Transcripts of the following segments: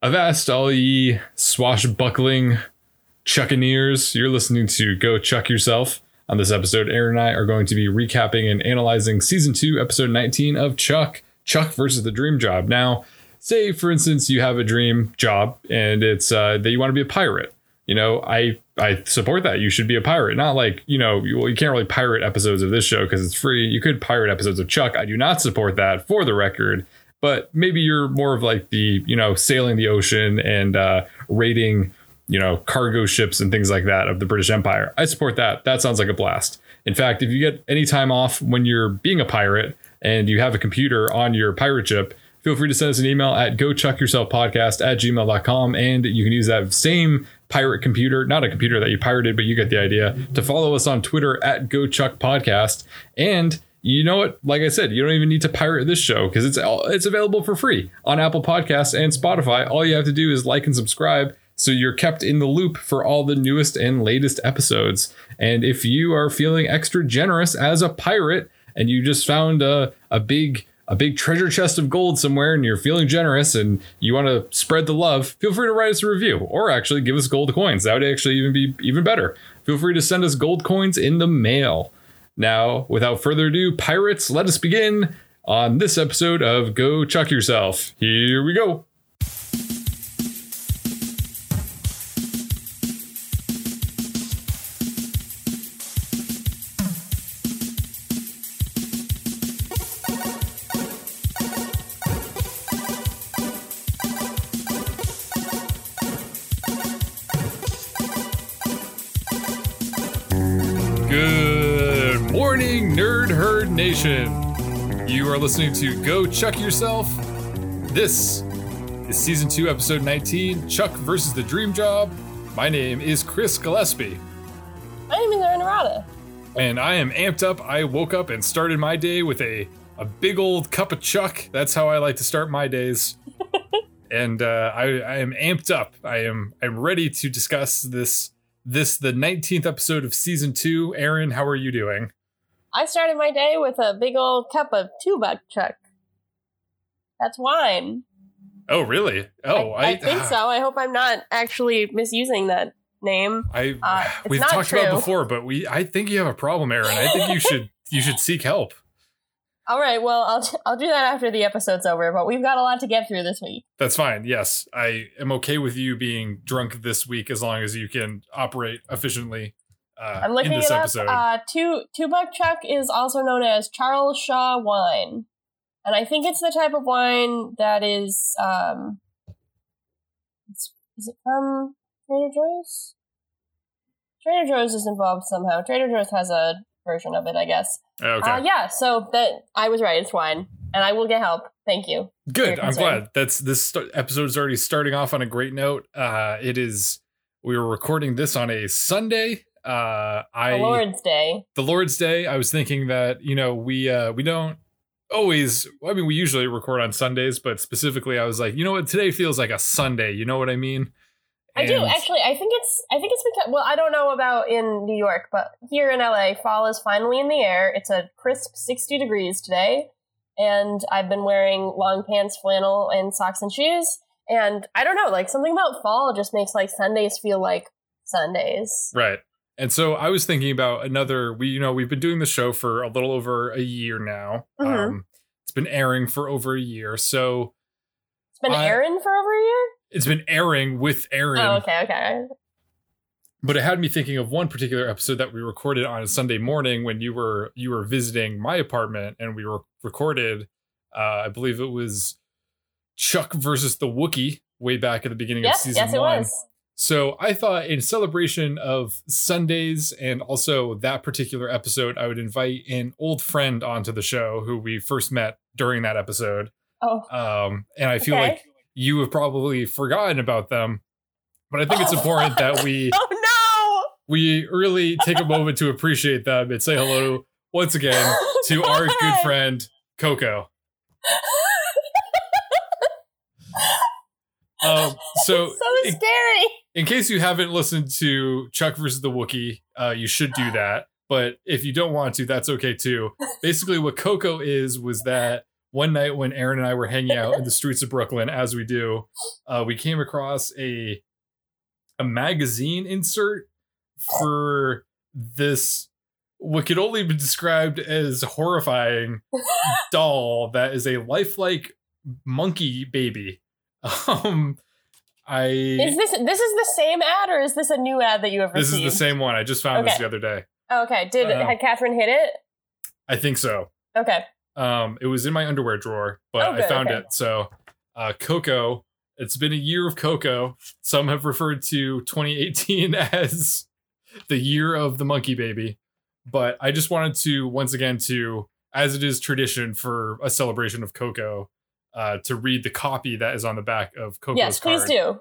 Avast, all ye swashbuckling chuckaneers. You're listening to Go Chuck Yourself. On this episode, Aaron and I are going to be recapping and analyzing season two, episode 19 of Chuck, Chuck versus the Dream Job. Now, say for instance, you have a dream job and it's uh, that you want to be a pirate. You know, I I support that. You should be a pirate. Not like you know, you, well, you can't really pirate episodes of this show because it's free. You could pirate episodes of Chuck. I do not support that, for the record. But maybe you're more of like the you know sailing the ocean and uh, raiding you know, cargo ships and things like that of the British Empire. I support that. That sounds like a blast. In fact, if you get any time off when you're being a pirate and you have a computer on your pirate ship, feel free to send us an email at gochuckyourselfpodcast at gmail.com and you can use that same pirate computer, not a computer that you pirated, but you get the idea, to follow us on Twitter at gochuckpodcast. And you know what? Like I said, you don't even need to pirate this show because it's it's available for free on Apple Podcasts and Spotify. All you have to do is like and subscribe so you're kept in the loop for all the newest and latest episodes. And if you are feeling extra generous as a pirate and you just found a, a big a big treasure chest of gold somewhere and you're feeling generous and you want to spread the love, feel free to write us a review or actually give us gold coins. That would actually even be even better. Feel free to send us gold coins in the mail. Now, without further ado, pirates, let us begin on this episode of Go Chuck Yourself. Here we go. Are listening to Go Chuck Yourself. This is season two, episode 19 Chuck versus the Dream Job. My name is Chris Gillespie, My name is Aaron Arata. and I am amped up. I woke up and started my day with a, a big old cup of Chuck. That's how I like to start my days. and uh, I, I am amped up. I am I'm ready to discuss this this the 19th episode of season two. Aaron, how are you doing? I started my day with a big old cup of two buck chuck. That's wine. Oh, really? Oh, I, I think so. I hope I'm not actually misusing that name. I Uh, we've talked about it before, but we I think you have a problem, Aaron. I think you should you should seek help. All right, well, I'll I'll do that after the episode's over. But we've got a lot to get through this week. That's fine. Yes, I am okay with you being drunk this week as long as you can operate efficiently. Uh, I'm looking it up. Uh, two two buck chuck is also known as Charles Shaw wine, and I think it's the type of wine that is um, it's, is it from Trader Joe's? Trader Joe's is involved somehow. Trader Joe's has a version of it, I guess. okay, Uh, yeah, so that I was right. It's wine, and I will get help. Thank you. good. I'm glad. That's this st- episode is already starting off on a great note. Uh, it is. We were recording this on a Sunday. Uh, I The Lord's Day. the Lord's Day, I was thinking that you know we uh we don't always. I mean, we usually record on Sundays, but specifically, I was like, you know what, today feels like a Sunday. You know what I mean? I do actually. I think it's. I think it's because. Well, I don't know about in New York, but here in LA, fall is finally in the air. It's a crisp sixty degrees today, and I've been wearing long pants, flannel, and socks and shoes. And I don't know, like something about fall just makes like Sundays feel like Sundays. Right. And so I was thinking about another. We you know we've been doing the show for a little over a year now. Mhm. Um, it's been airing for over a year, so It's been I- airing for over a year. it's been airing with Aaron. Oh, okay, okay. but it had me thinking of one particular episode that we recorded on a Sunday morning when you were you were visiting my apartment and we were recorded uh I believe it was Chuck versus the Wookiee way back at the beginning of Yes, season yes, it one. was. So I thought in celebration of Sundays and also that particular episode, I would invite an old friend onto the show who we first met during that episode. Oh, Um, and I feel Okay. like you have probably forgotten about them. But I think it's important that we oh no! we really take a moment to appreciate them and say hello once again to our good friend Coco. Um, so, so scary. In case you haven't listened to Chuck versus the Wookiee, uh, you should do that. But if you don't want to, that's okay too. Basically, what Coco is was that one night when Aaron and I were hanging out in the streets of Brooklyn, as we do, uh, we came across a a magazine insert for this what could only be described as horrifying doll that is a lifelike monkey baby. Um, I Is this this is the same ad or is this a new ad that you have this received? is the same one. I just found this the other day. Oh, okay. Did Uh, had Catherine hit it? I think so. Okay. Um, it was in my underwear drawer, but Oh, I found okay. it. So, uh, Coco. It's been a year of Coco. Some have referred to 2018 as the year of the monkey baby, but I just wanted to once again to, as it is tradition for a celebration of Coco, uh, to read the copy that is on the back of Coco's yes, please card.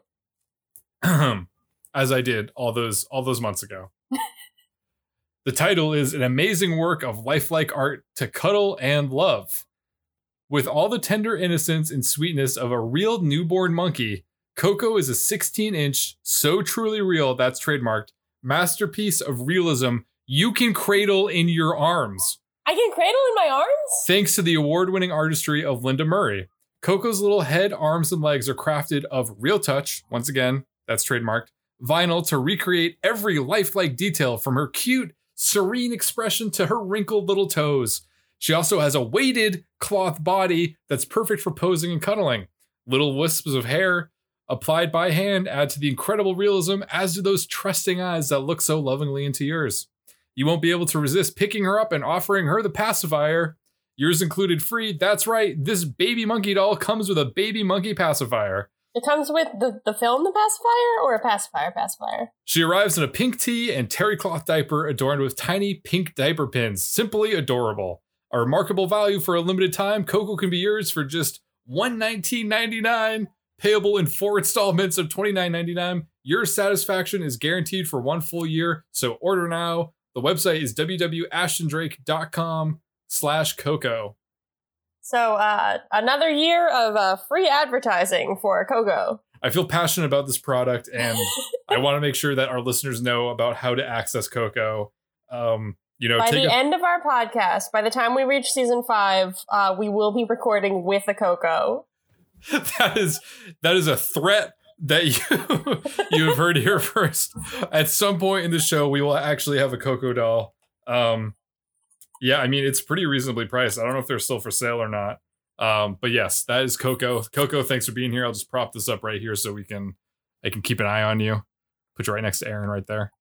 do. as I did all those all those months ago. the title is an amazing work of lifelike art to cuddle and love. With all the tender innocence and sweetness of a real newborn monkey, Coco is a 16 inch, so truly real that's trademarked, masterpiece of realism you can cradle in your arms. I can cradle in my arms? Thanks to the award winning artistry of Linda Murray. Coco's little head, arms, and legs are crafted of real touch, once again, that's trademarked, vinyl to recreate every lifelike detail from her cute, serene expression to her wrinkled little toes. She also has a weighted cloth body that's perfect for posing and cuddling. Little wisps of hair applied by hand add to the incredible realism, as do those trusting eyes that look so lovingly into yours. You won't be able to resist picking her up and offering her the pacifier. Yours included free. That's right. This baby monkey doll comes with a baby monkey pacifier. It comes with the, the film, the pacifier, or a pacifier pacifier? She arrives in a pink tee and terry cloth diaper adorned with tiny pink diaper pins. Simply adorable. A remarkable value for a limited time. Coco can be yours for just $119.99, payable in four installments of $29.99. Your satisfaction is guaranteed for one full year, so order now. The website is www.ashtondrake.com slash Coco. So, uh, another year of uh, free advertising for Coco. I feel passionate about this product and I want to make sure that our listeners know about how to access Coco. Um, you know, By the a, end of our podcast, by the time we reach season five, uh, we will be recording with a Coco. that is that is a threat that you you have heard here first. At some point in the show, we will actually have a Coco doll. Um, yeah, I mean it's pretty reasonably priced. I don't know if they're still for sale or not. Um, but yes, that is Coco. Coco, thanks for being here. I'll just prop this up right here so we can I can keep an eye on you. Put you right next to Aaron right there.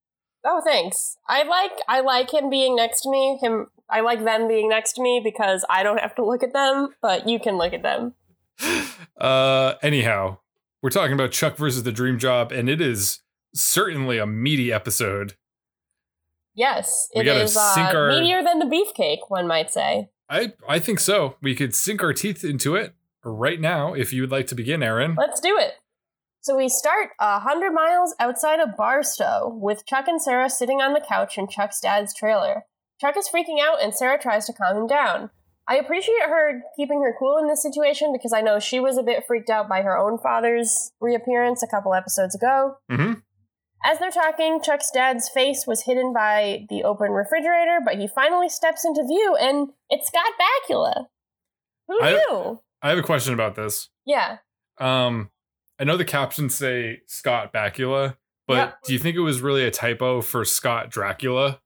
Oh, thanks. I like I like him being next to me. Him, I like them being next to me because I don't have to look at them, but you can look at them. Uh, anyhow, we're talking about Chuck versus the Dream Job, and it is certainly a meaty episode. Yes, it is uh, our- meatier than the beefcake, one might say. I I think so. We could sink our teeth into it right now if you would like to begin, Aaron. Let's do it. So we start a hundred miles outside of Barstow with Chuck and Sarah sitting on the couch in Chuck's dad's trailer. Chuck is freaking out, and Sarah tries to calm him down. I appreciate her keeping her cool in this situation because I know she was a bit freaked out by her own father's reappearance a couple episodes ago. hmm As they're talking, Chuck's dad's face was hidden by the open refrigerator, but he finally steps into view, and it's Scott Bakula. Who I- knew? I have a question about this. Yeah. Um, I know the captions say Scott Bakula, but Yep. do you think it was really a typo for Scott Dracula?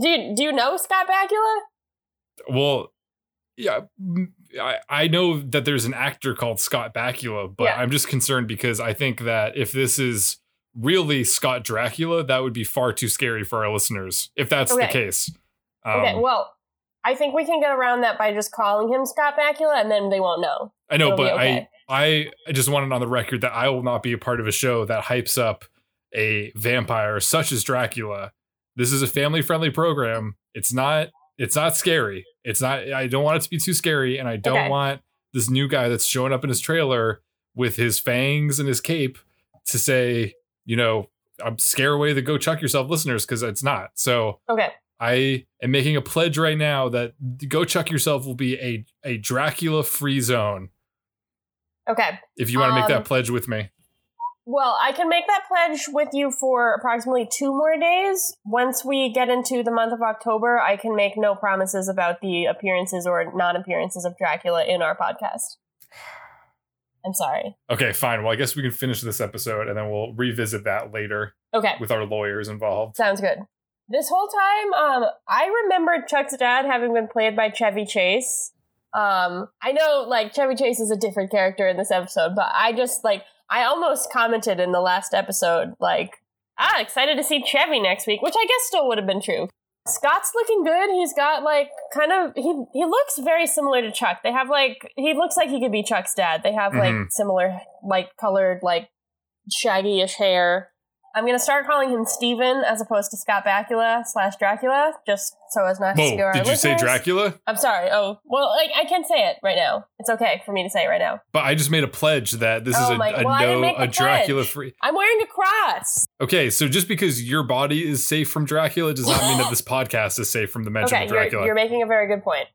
Do you, do you know Scott Bakula? Well, yeah, I, I know that there's an actor called Scott Bakula, but Yeah. I'm just concerned because I think that if this is really Scott Dracula, that would be far too scary for our listeners. If that's the case. Um, Okay, well, I think we can get around that by just calling him Scott Bakula, and then they won't know. I know, It'll but okay. I I just wanted on the record that I will not be a part of a show that hypes up a vampire such as Dracula. This is a family friendly program. It's not it's not scary. It's not I don't want it to be too scary and I don't Okay. want this new guy that's showing up in his trailer with his fangs and his cape to say, you know, I'm scare away the go chuck yourself listeners because it's not. So Okay. I am making a pledge right now that Go Chuck Yourself will be a, a Dracula free zone. Okay. If you want to make Um, that pledge with me. Well, I can make that pledge with you for approximately two more days. Once we get into the month of October, I can make no promises about the appearances or non appearances of Dracula in our podcast. I'm sorry. Okay, fine. Well, I guess we can finish this episode and then we'll revisit that later Okay. with our lawyers involved. Sounds good. This whole time, um, I remember Chuck's dad having been played by Chevy Chase. Um, I know, like, Chevy Chase is a different character in this episode, but I just, like, I almost commented in the last episode, like, ah, excited to see Chevy next week, which I guess still would have been true. Scott's looking good. He's got like kind of he he looks very similar to Chuck. They have like he looks like he could be Chuck's dad. They have like Mhm. similar like colored like shaggy-ish hair. I'm gonna start calling him Steven as opposed to Scott Bakula slash Dracula, just so as not to scare our did you say. Dracula? I'm sorry. Oh, well, like I can say it right now. It's okay for me to say it right now. But I just made a pledge that this Oh is a, my- a well, no make a Dracula pledge. free. I'm wearing a cross. Okay, so just because your body is safe from Dracula does not mean that this podcast is safe from the mention Okay, of you're, Dracula. you're making a very good point.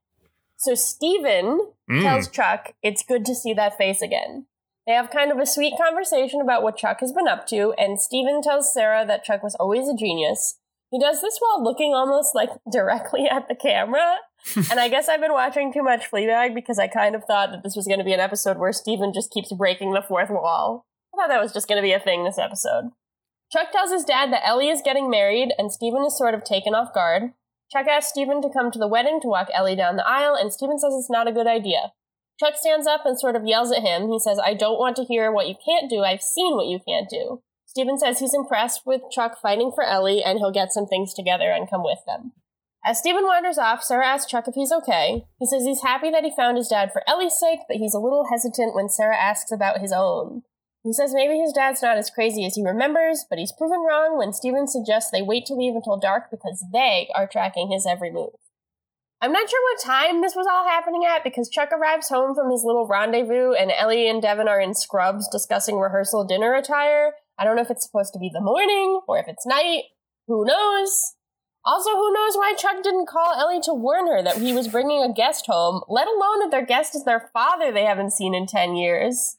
So Steven Mm. tells Chuck it's good to see that face again. They have kind of a sweet conversation about what Chuck has been up to, and Steven tells Sarah that Chuck was always a genius. He does this while looking almost like directly at the camera. and I guess I've been watching too much Fleabag because I kind of thought that this was going to be an episode where Steven just keeps breaking the fourth wall. I thought that was just going to be a thing this episode. Chuck tells his dad that Ellie is getting married, and Steven is sort of taken off guard. Chuck asks Steven to come to the wedding to walk Ellie down the aisle, and Steven says it's not a good idea. Chuck stands up and sort of yells at him. He says, I don't want to hear what you can't do. I've seen what you can't do. Steven says he's impressed with Chuck fighting for Ellie and he'll get some things together and come with them. As Steven wanders off, Sarah asks Chuck if he's okay. He says he's happy that he found his dad for Ellie's sake, but he's a little hesitant when Sarah asks about his own. He says maybe his dad's not as crazy as he remembers, but he's proven wrong when Steven suggests they wait to leave until dark because they are tracking his every move. I'm not sure what time this was all happening at because Chuck arrives home from his little rendezvous and Ellie and Devon are in scrubs discussing rehearsal dinner attire. I don't know if it's supposed to be the morning or if it's night. Who knows? Also, who knows why Chuck didn't call Ellie to warn her that he was bringing a guest home, let alone that their guest is their father they haven't seen in 10 years.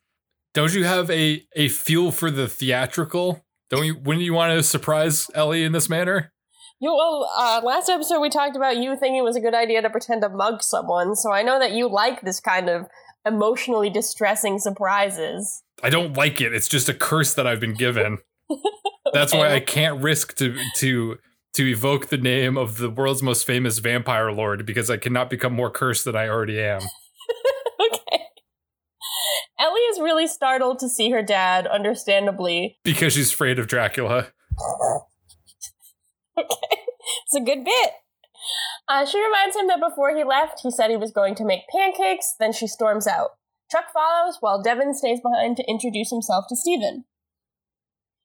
Don't you have a a feel for the theatrical? Don't you? Wouldn't you want to surprise Ellie in this manner? You well, uh, last episode we talked about you thinking it was a good idea to pretend to mug someone, so I know that you like this kind of emotionally distressing surprises. I don't like it. It's just a curse that I've been given. That's why I can't risk to to to evoke the name of the world's most famous vampire lord because I cannot become more cursed than I already am. okay. Ellie is really startled to see her dad, understandably. Because she's afraid of Dracula. It's a good bit. Uh, she reminds him that before he left, he said he was going to make pancakes, then she storms out. Chuck follows while Devon stays behind to introduce himself to Steven.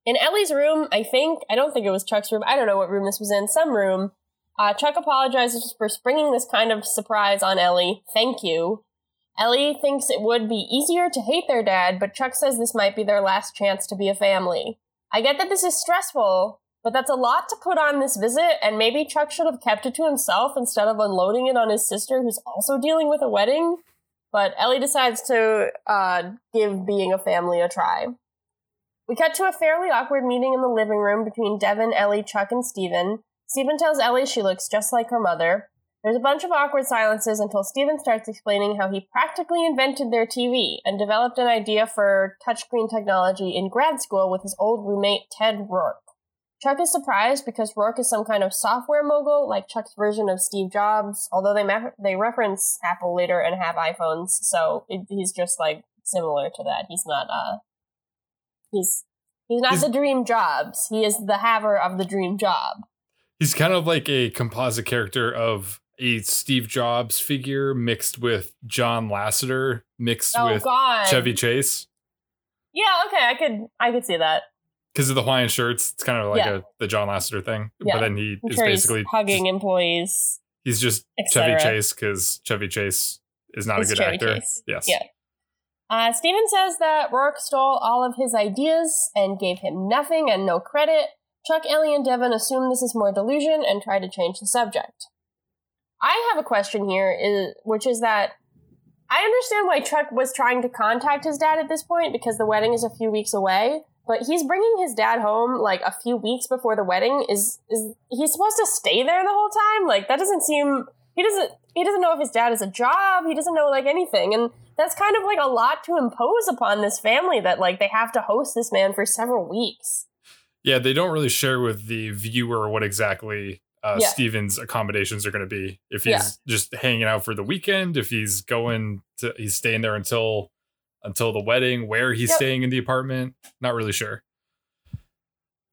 In Ellie's room, I think, I don't think it was Chuck's room, I don't know what room this was in, some room, uh, Chuck apologizes for springing this kind of surprise on Ellie. Thank you. Ellie thinks it would be easier to hate their dad, but Chuck says this might be their last chance to be a family. I get that this is stressful, but that's a lot to put on this visit, and maybe Chuck should have kept it to himself instead of unloading it on his sister, who's also dealing with a wedding. But Ellie decides to uh, give being a family a try. We cut to a fairly awkward meeting in the living room between Devon, Ellie, Chuck, and Steven. Steven tells Ellie she looks just like her mother. There's a bunch of awkward silences until Steven starts explaining how he practically invented their TV and developed an idea for touchscreen technology in grad school with his old roommate Ted Roark. Chuck is surprised because Roark is some kind of software mogul, like Chuck's version of Steve Jobs. Although they ma- they reference Apple later and have iPhones, so it, he's just like similar to that. He's not uh, he's he's not He's- the dream Jobs. He is the haver of the dream job. He's kind of like a composite character of a Steve Jobs figure mixed with John Lasseter, mixed Oh with God, Chevy Chase. Yeah, okay, I could I could see that. Because of the Hawaiian shirts, it's kind of like Yeah. a the John Lasseter thing. Yeah. But then he I'm is sure basically hugging employees, he's just Chevy. Chase because Chevy Chase is not He's a good Chevy actor. Chase. Yes. Yeah. Uh, Steven says that Roark stole all of his ideas and gave him nothing and no credit. Chuck, Ellie, and Devon assume this is more delusion and try to change the subject. I have a question here, is, which is that I understand why Chuck was trying to contact his dad at this point because the wedding is a few weeks away. But he's bringing his dad home like a few weeks before the wedding. Is is he's supposed to stay there the whole time? Like that doesn't seem. He doesn't. He doesn't know if his dad has a job. He doesn't know like anything, and that's kind of like a lot to impose upon this family that like they have to host this man for several weeks. Yeah, they don't really share with the viewer what exactly uh, yeah. Steven's accommodations are going to be. If he's yeah. just hanging out for the weekend, if he's going to, he's staying there until until the wedding, where he's yep. staying in the apartment, not really sure.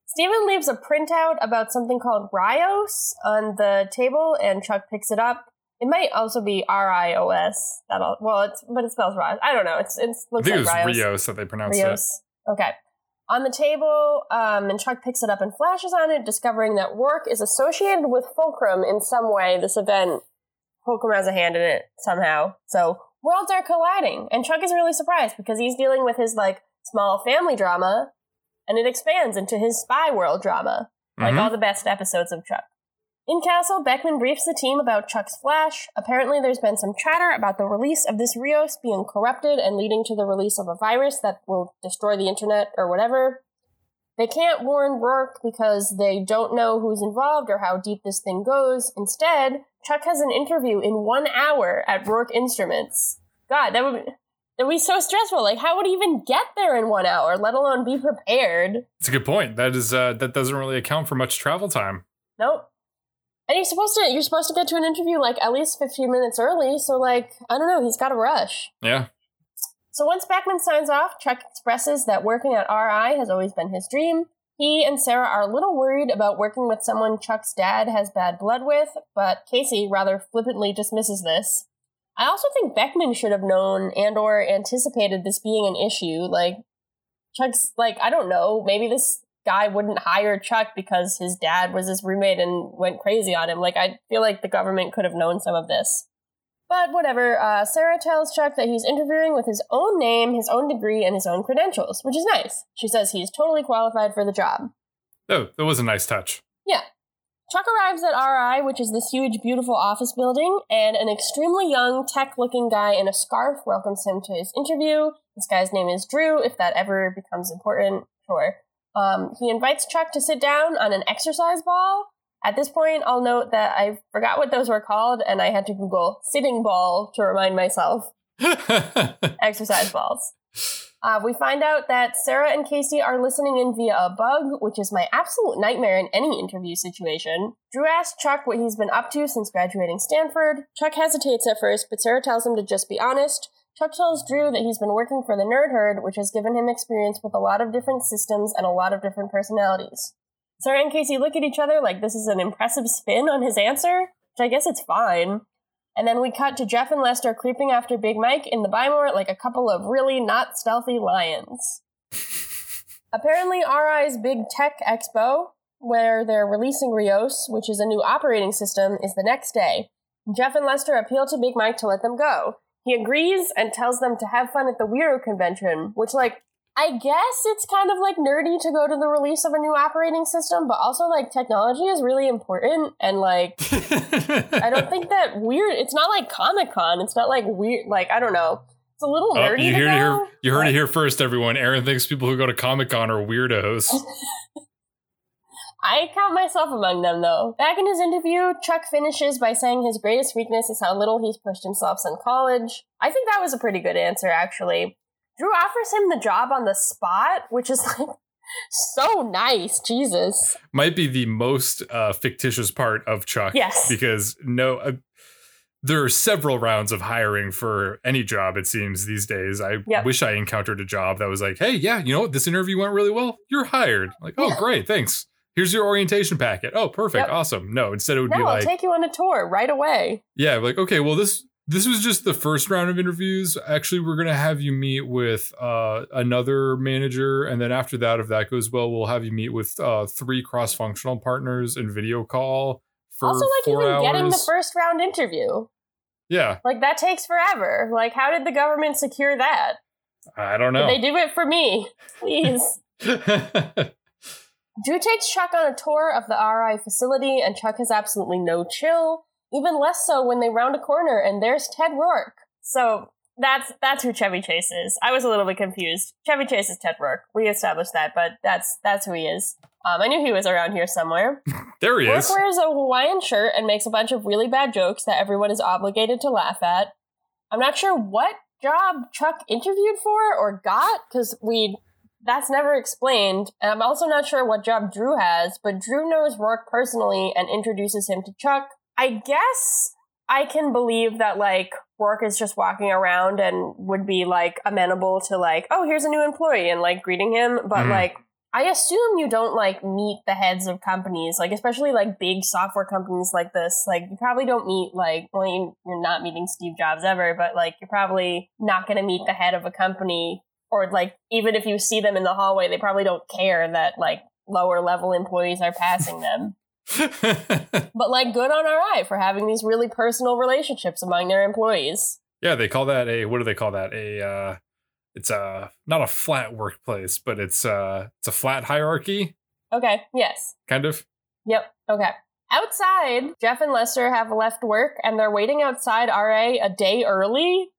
Steven leaves a printout about something called Rios on the table, and Chuck picks it up. It might also be R I O S. That well, it's but it spells Rios. I don't know. It's it's looks I think like it was Rios. Rios that they pronounced Rios. it. Okay on the table, um, and Chuck picks it up and flashes on it, discovering that Roark is associated with Fulcrum in some way. This event, Fulcrum has a hand in it somehow. So worlds are colliding, and Chuck is really surprised because he's dealing with his like small family drama, and it expands into his spy world drama, like mm-hmm. all the best episodes of Chuck. In Castle, Beckman briefs the team about Chuck's flash. Apparently, there's been some chatter about the release of this Rios being corrupted and leading to the release of a virus that will destroy the internet or whatever. They can't warn Roark because they don't know who's involved or how deep this thing goes. Instead, Chuck has an interview in one hour at Roark Instruments. God, that would be, that would be so stressful. Like, how would he even get there in one hour, let alone be prepared? It's a good point. That is uh, that doesn't really account for much travel time. Nope. And you're supposed to you're supposed to get to an interview like at least 15 minutes early, so like, I don't know, he's got to rush. Yeah. So once Beckman signs off, Chuck expresses that working at RI has always been his dream. He and Sarah are a little worried about working with someone Chuck's dad has bad blood with, but Casey rather flippantly dismisses this. I also think Beckman should have known and or anticipated this being an issue. Like Chuck's like, I don't know, maybe this guy wouldn't hire Chuck because his dad was his roommate and went crazy on him. Like, I feel like the government could have known some of this. But whatever, uh, Sarah tells Chuck that he's interviewing with his own name, his own degree, and his own credentials, which is nice. She says he's totally qualified for the job. Oh, that was a nice touch. Yeah. Chuck arrives at RI, which is this huge, beautiful office building, and an extremely young, tech looking guy in a scarf welcomes him to his interview. This guy's name is Drew, if that ever becomes important, sure. Um, he invites Chuck to sit down on an exercise ball. At this point, I'll note that I forgot what those were called, and I had to Google sitting ball to remind myself. exercise balls. Uh, we find out that Sarah and Casey are listening in via a bug, which is my absolute nightmare in any interview situation. Drew asks Chuck what he's been up to since graduating Stanford. Chuck hesitates at first, but Sarah tells him to just be honest. Chuck tells Drew that he's been working for the Nerd Herd, which has given him experience with a lot of different systems and a lot of different personalities. Sarah and Casey look at each other like this is an impressive spin on his answer, which I guess it's fine. And then we cut to Jeff and Lester creeping after Big Mike in the Buy More like a couple of really not stealthy lions. Apparently, RI's big tech expo, where they're releasing Rios, which is a new operating system, is the next day. Jeff and Lester appeal to Big Mike to let them go. He agrees and tells them to have fun at the Weirdo convention, which, like, I guess it's kind of like nerdy to go to the release of a new operating system, but also like technology is really important. And like, I don't think that weird, it's not like Comic Con. It's not like weird, like, I don't know. It's a little oh, nerdy. Oh, you, heard it here, you heard it here first, everyone. Aaron thinks people who go to Comic Con are weirdos. I count myself among them, though. Back in his interview, Chuck finishes by saying his greatest weakness is how little he's pushed himself in college. I think that was a pretty good answer, actually. Drew offers him the job on the spot, which is like so nice. Jesus. Might be the most uh, fictitious part of Chuck. Yes. Because no. Uh, there are several rounds of hiring for any job it seems these days i yep. wish i encountered a job that was like hey yeah you know what this interview went really well you're hired like oh yeah. great thanks here's your orientation packet. Oh, perfect, yep. awesome. No, instead it would no, be I'll like, take you on a tour right away. Yeah, like okay, well this this was just the first round of interviews. Actually, we're gonna have you meet with uh, another manager, and then after that, if that goes well, we'll have you meet with uh, three cross functional partners in video call. For also, like even hours. getting the first round interview. Yeah, like that takes forever. Like, how did the government secure that? I don't know. Did they do it for me, please. Drew takes Chuck on a tour of the RI facility, and Chuck has absolutely no chill, even less so when they round a corner and there's Ted Roark. So, that's that's who Chevy Chase is. I was a little bit confused. Chevy Chase is Ted Roark. We established that, but that's that's who he is. Um, I knew he was around here somewhere. there he Roark is. wears a Hawaiian shirt and makes a bunch of really bad jokes that everyone is obligated to laugh at. I'm not sure what job Chuck interviewed for or got because we that's never explained. And I'm also not sure what job Drew has, but Drew knows Roark personally and introduces him to Chuck. I guess I can believe that like Roark is just walking around and would be like amenable to like, oh, here's a new employee and like greeting him, but Mhm. like I assume you don't like meet the heads of companies, like especially like big software companies like this. Like you probably don't meet like well, you- you're not meeting Steve Jobs ever, but like you're probably not going to meet the head of a company, or like even if you see them in the hallway, they probably don't care that like lower level employees are passing them. But like good on RI for having these really personal relationships among their employees. yeah, they call that a what do they call that? A uh it's a not a flat workplace, but it's uh it's a flat hierarchy, Okay. Yes. kind of. Yep. Okay. Outside, Jeff and Lester have left work and they're waiting outside RA a day early.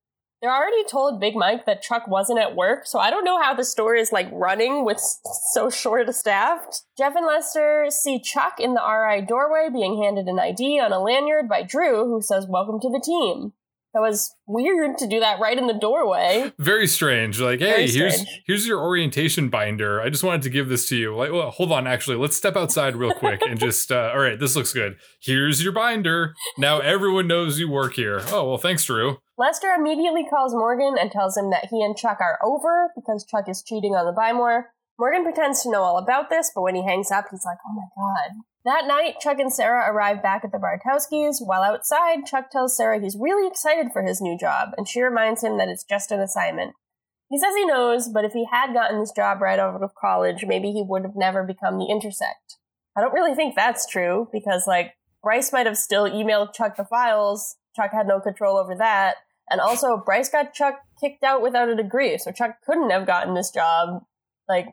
They're already told Big Mike that Chuck wasn't at work, so I don't know how the store is like running with so short a staffed. Jeff and Lester see Chuck in the RI doorway being handed an ID on a lanyard by Drew, who says, Welcome to the team. That was weird to do that right in the doorway. Very strange. Like, Very hey, here's strange. here's your orientation binder. I just wanted to give this to you. Like, well, hold on, actually, let's step outside real quick and just uh, all right, this looks good. Here's your binder. Now everyone knows you work here. Oh well, thanks, Drew. Lester immediately calls Morgan and tells him that he and Chuck are over because Chuck is cheating on the Buy More. Morgan pretends to know all about this, but when he hangs up, he's like, oh my god. That night, Chuck and Sarah arrive back at the Bartowskis. While outside, Chuck tells Sarah he's really excited for his new job, and she reminds him that it's just an assignment. He says he knows, but if he had gotten this job right out of college, maybe he would have never become the Intersect. I don't really think that's true, because, like, Bryce might have still emailed Chuck the files. Chuck had no control over that. And also, Bryce got Chuck kicked out without a degree, so Chuck couldn't have gotten this job. Like,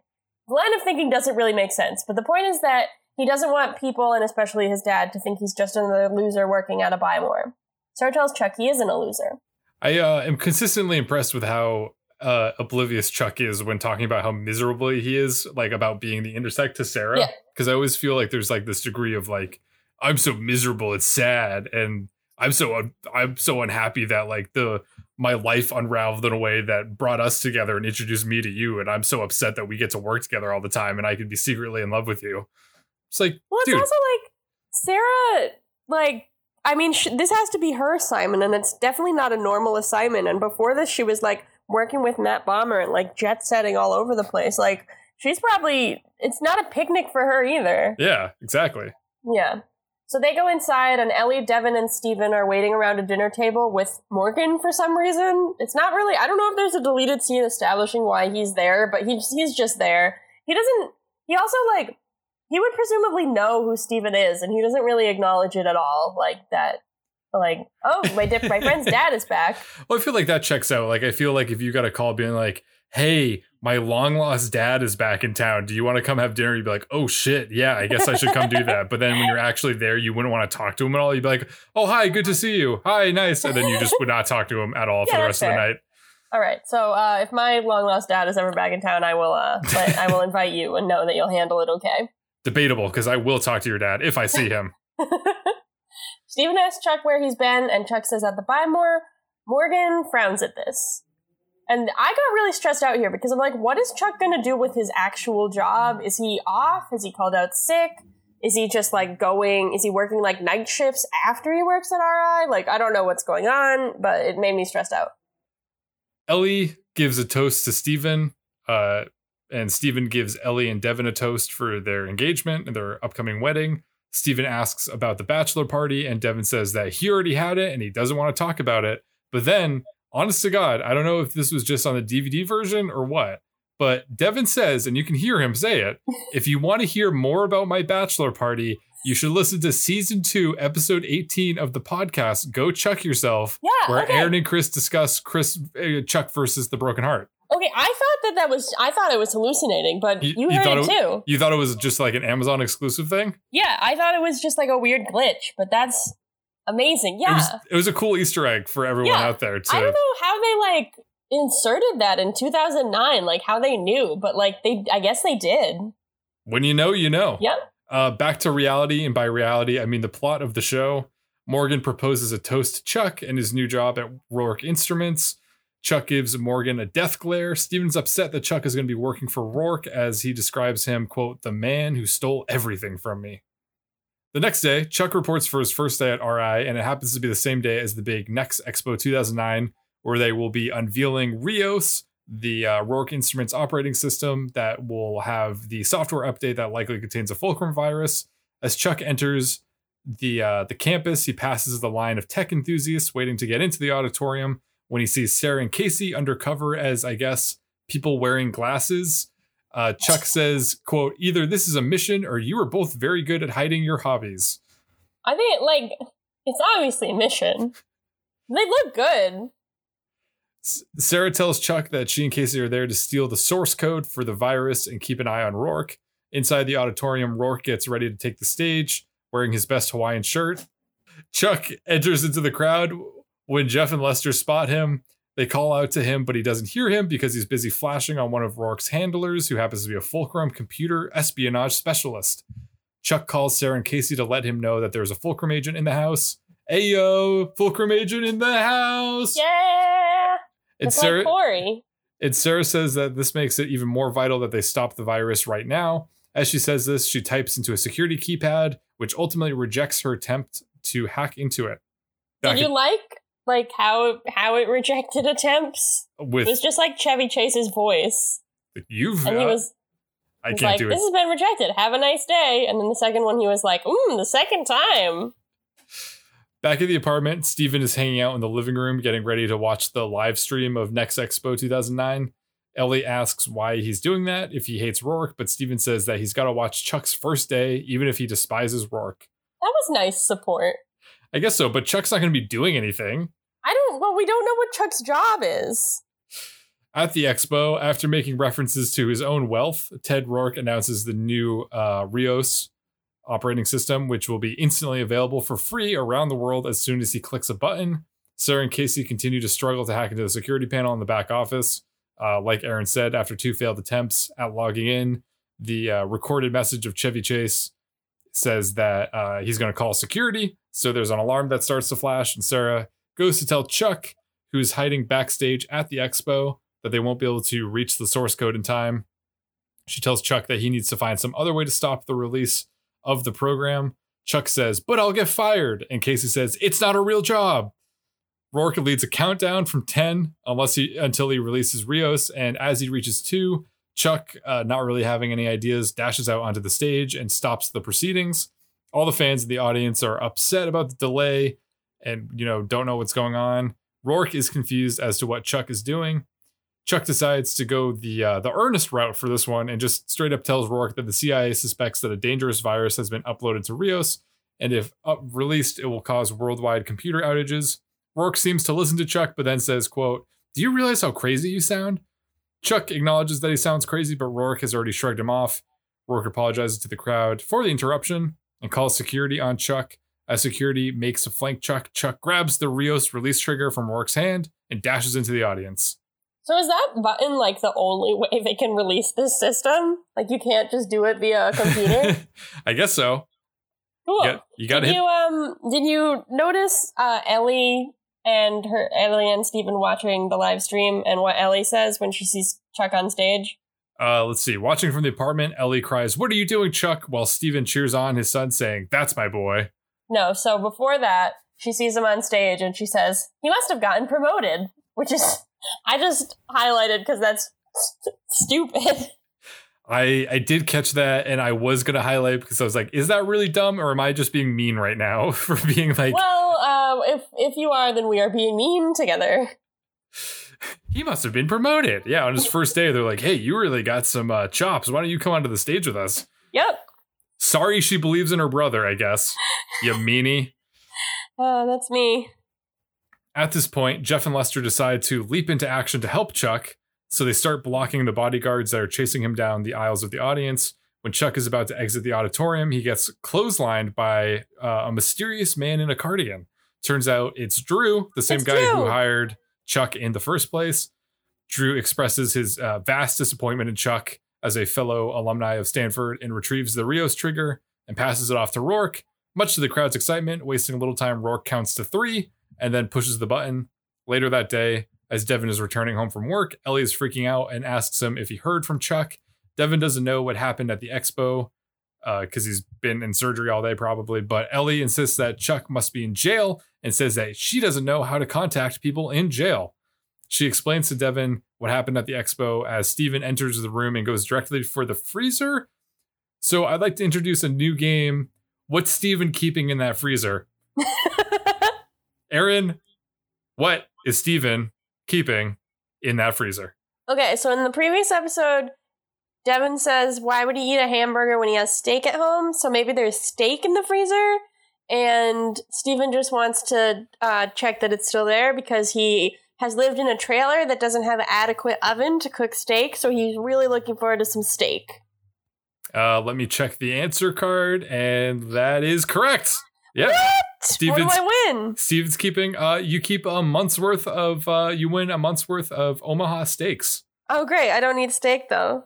the line of thinking doesn't really make sense. But the point is that he doesn't want people, and especially his dad, to think he's just another loser working at a buy more. Sarah tells Chuck he isn't a loser. I uh, am consistently impressed with how uh, oblivious Chuck is when talking about how miserably he is, like about being the intersect to Sarah. Yeah. Because I always feel like there's like this degree of like, I'm so miserable, it's sad, and I'm so un- I'm so unhappy that like the my life unraveled in a way that brought us together and introduced me to you, and I'm so upset that we get to work together all the time, and I can be secretly in love with you. It's like, Well, it's dude, also like Sarah, like, I mean, sh- this has to be her assignment, and it's definitely not a normal assignment. And before this, she was like working with Matt Bomer and like jet setting all over the place. Like, she's probably, it's not a picnic for her either. yeah, exactly. Yeah. So they go inside, and Ellie, Devon, and Steven are waiting around a dinner table with Morgan for some reason. It's not really, I don't know if there's a deleted scene establishing why he's there, but he's, he's just there. He doesn't, he also, like, he would presumably know who Steven is, and he doesn't really acknowledge it at all. Like, that, like, oh, my, dip, my friend's dad is back. Well, I feel like that checks out. Like, I feel like if you got a call being like, "Hey, my long lost dad is back in town. Do you want to come have dinner?" You'd be like, "Oh shit, yeah, I guess I should come do that." But then when you're actually there, you wouldn't want to talk to him at all. You'd be like, "Oh hi, good to see you. Hi, nice," and then you just would not talk to him at all for the rest of the night. All right, so uh, if my long lost dad is ever back in town, I will, uh, I will invite you and know that you'll handle it okay. Debatable because I will talk to your dad if I see him. Steven asks Chuck where he's been, and Chuck says at the Buy More. Morgan frowns at this. And I got really stressed out here because I'm like, what is Chuck going to do with his actual job? Is he off? Is he called out sick? Is he just like going, is he working like night shifts after he works at RI? Like, I don't know what's going on, but it made me stressed out. Ellie gives a toast to Stephen, uh, and Stephen gives Ellie and Devon a toast for their engagement and their upcoming wedding. Stephen asks about the bachelor party, and Devon says that he already had it and he doesn't want to talk about it. But then, honest to God, I don't know if this was just on the DVD version or what, but Devon says, and you can hear him say it if you want to hear more about my bachelor party, you should listen to season two, episode 18 of the podcast, Go Chuck Yourself, Yeah, where okay. Aaron and Chris discuss Chris uh, Chuck versus the Broken Heart. Okay, I thought that that was, I thought it was hallucinating, but You- you, you heard it it- too. You thought it was just like an Amazon exclusive thing? Yeah, I thought it was just like a weird glitch, but that's Amazing. It Yeah. was, it was a cool Easter egg for everyone Yeah. out there to I don't know how they like inserted that in 2009, like how they knew, but like they, I guess they did. when you know, you know. Yep. Uh, back to reality, and by reality, I mean the plot of the show. Morgan proposes a toast to Chuck and his new job at Roark Instruments. Chuck gives Morgan a death glare. Steven's upset that Chuck is going to be working for Roark as he describes him, quote, the man who stole everything from me. The next day, Chuck reports for his first day at RI, and it happens to be the same day as the big Next Expo 2009, where they will be unveiling Rios, the uh, Roark Instruments operating system that will have the software update that likely contains a fulcrum virus. As Chuck enters the uh, the campus, he passes the line of tech enthusiasts waiting to get into the auditorium when he sees Sarah and Casey undercover as, I guess, people wearing glasses. Uh, Chuck says, "quote Either this is a mission, or you are both very good at hiding your hobbies." I think like it's obviously a mission. They look good. S- Sarah tells Chuck that she and Casey are there to steal the source code for the virus and keep an eye on Roark. Inside the auditorium, Roark gets ready to take the stage, wearing his best Hawaiian shirt. Chuck enters into the crowd. When Jeff and Lester spot him, they call out to him, but he doesn't hear him because he's busy flashing on one of Roark's handlers, who happens to be a Fulcrum computer espionage specialist. Chuck calls Sarah and Casey to let him know that there's a Fulcrum agent in the house. Ayo, Fulcrum agent in the house! Yeah. And It's Sarah, Corey. and Sarah says that this makes it even more vital that they stop the virus right now. As she says this, she types into a security keypad, which ultimately rejects her attempt to hack into it. Back Did you like like how how it rejected attempts? at- It was just like Chevy Chase's voice, you've, and he uh, was, I was can't like, do it. "This has been rejected. Have a nice day." And then the second one, he was like, "Mmm, the second time." Back at the apartment, Steven is hanging out in the living room, getting ready to watch the live stream of Next Expo 2009. Ellie asks why he's doing that if he hates Roark, but Steven says that he's got to watch Chuck's first day, even if he despises Roark. That was nice support. I guess so, but Chuck's not going to be doing anything. I don't. Well, we don't know what Chuck's job is. At the expo, after making references to his own wealth, Ted Roark announces the new uh, Rios operating system, which will be instantly available for free around the world as soon as he clicks a button. Sarah and Casey continue to struggle to hack into the security panel in the back office. Uh, like Aaron said, after two failed attempts at logging in, the uh, recorded message of Chevy Chase says that uh, he's going to call security. So there's an alarm that starts to flash, and Sarah goes to tell Chuck, who's hiding backstage at the expo, that they won't be able to reach the source code in time. She tells Chuck that he needs to find some other way to stop the release of the program. Chuck says, But I'll get fired. And Casey says, It's not a real job. Roark leads a countdown from 10 unless he until he releases Rios. And as he reaches two, Chuck, uh, not really having any ideas, dashes out onto the stage and stops the proceedings. All the fans in the audience are upset about the delay and you know don't know what's going on. Roark is confused as to what Chuck is doing. Chuck decides to go the uh, the earnest route for this one and just straight up tells Roark that the CIA suspects that a dangerous virus has been uploaded to Rios, and if up released, it will cause worldwide computer outages. Roark seems to listen to Chuck, but then says, "quote Do you realize how crazy you sound?" Chuck acknowledges that he sounds crazy, but Roark has already shrugged him off. Roark apologizes to the crowd for the interruption and calls security on Chuck. As security makes a flank Chuck, Chuck grabs the Rios release trigger from Roark's hand and dashes into the audience. So is that button like the only way they can release this system? Like you can't just do it via a computer? I guess so. cool. You got, you got did hit. you um did you notice uh Ellie and her Ellie and Stephen watching the live stream and what Ellie says when she sees Chuck on stage? Uh, let's see. Watching from the apartment, Ellie cries, "What are you doing, Chuck?" While Steven cheers on his son, saying, "That's my boy." No, so before that, she sees him on stage and she says, "He must have gotten promoted," which is I just highlighted because that's st- stupid. I I did catch that, and I was gonna highlight because I was like, "Is that really dumb, or am I just being mean right now for being like well, um, if if you are, then we are being mean together. he must have been promoted?" Yeah, on his first day, they're like, "Hey, you really got some uh, chops. Why don't you come onto the stage with us?" Yep. Sorry, she believes in her brother. I guess you meanie. Uh, that's me. At this point, Jeff and Lester decide to leap into action to help Chuck, so they start blocking the bodyguards that are chasing him down the aisles of the audience. When Chuck is about to exit the auditorium, he gets clotheslined by uh, a mysterious man in a cardigan. Turns out it's Drew, the same It's guy who hired Chuck in the first place. Drew expresses his uh, vast disappointment in Chuck as a fellow alumni of Stanford and retrieves the Rios trigger and passes it off to Roark. Much to the crowd's excitement, wasting a little time, Roark counts to three and then pushes the button. Later that day, as Devon is returning home from work, Ellie is freaking out and asks him if he heard from Chuck. Devon doesn't know what happened at the expo uh, because he's been in surgery all day, probably. But Ellie insists that Chuck must be in jail and says that she doesn't know how to contact people in jail. She explains to Devon what happened at the expo as Steven enters the room and goes directly for the freezer. So I'd like to introduce a new game. What's Steven keeping in that freezer? Aaron, what is Steven keeping in that freezer? okay, so in the previous episode, Devon says, Why would he eat a hamburger when he has steak at home? So maybe there's steak in the freezer. And Stephen just wants to uh, check that it's still there because he has lived in a trailer that doesn't have an adequate oven to cook steak. So he's really looking forward to some steak. Uh, let me check the answer card, and that is correct. Yeah, What do Stephen's I win? Stephen's keeping. Uh, you keep a month's worth of. Uh, you win a month's worth of Omaha steaks. Oh, great. I don't need steak, though.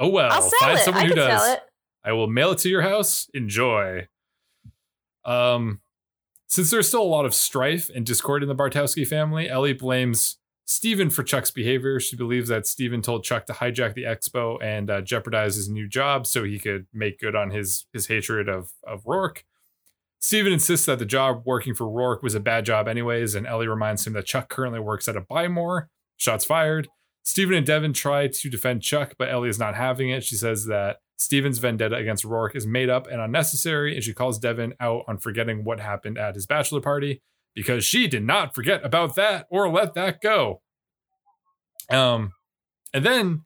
Oh well, I'll sell find it. someone I who does. I will mail it to your house. Enjoy. Um, since there's still a lot of strife and discord in the Bartowski family, Ellie blames Stephen for Chuck's behavior. She believes that Stephen told Chuck to hijack the expo and uh, jeopardize his new job so he could make good on his his hatred of of Roark. Stephen insists that the job working for Roark was a bad job anyways, and Ellie reminds him that Chuck currently works at a Buy More. Shots fired. Stephen and Devon try to defend Chuck, but Ellie is not having it. She says that Stephen's vendetta against Roark is made up and unnecessary, and she calls Devon out on forgetting what happened at his bachelor party because she did not forget about that or let that go. Um, and then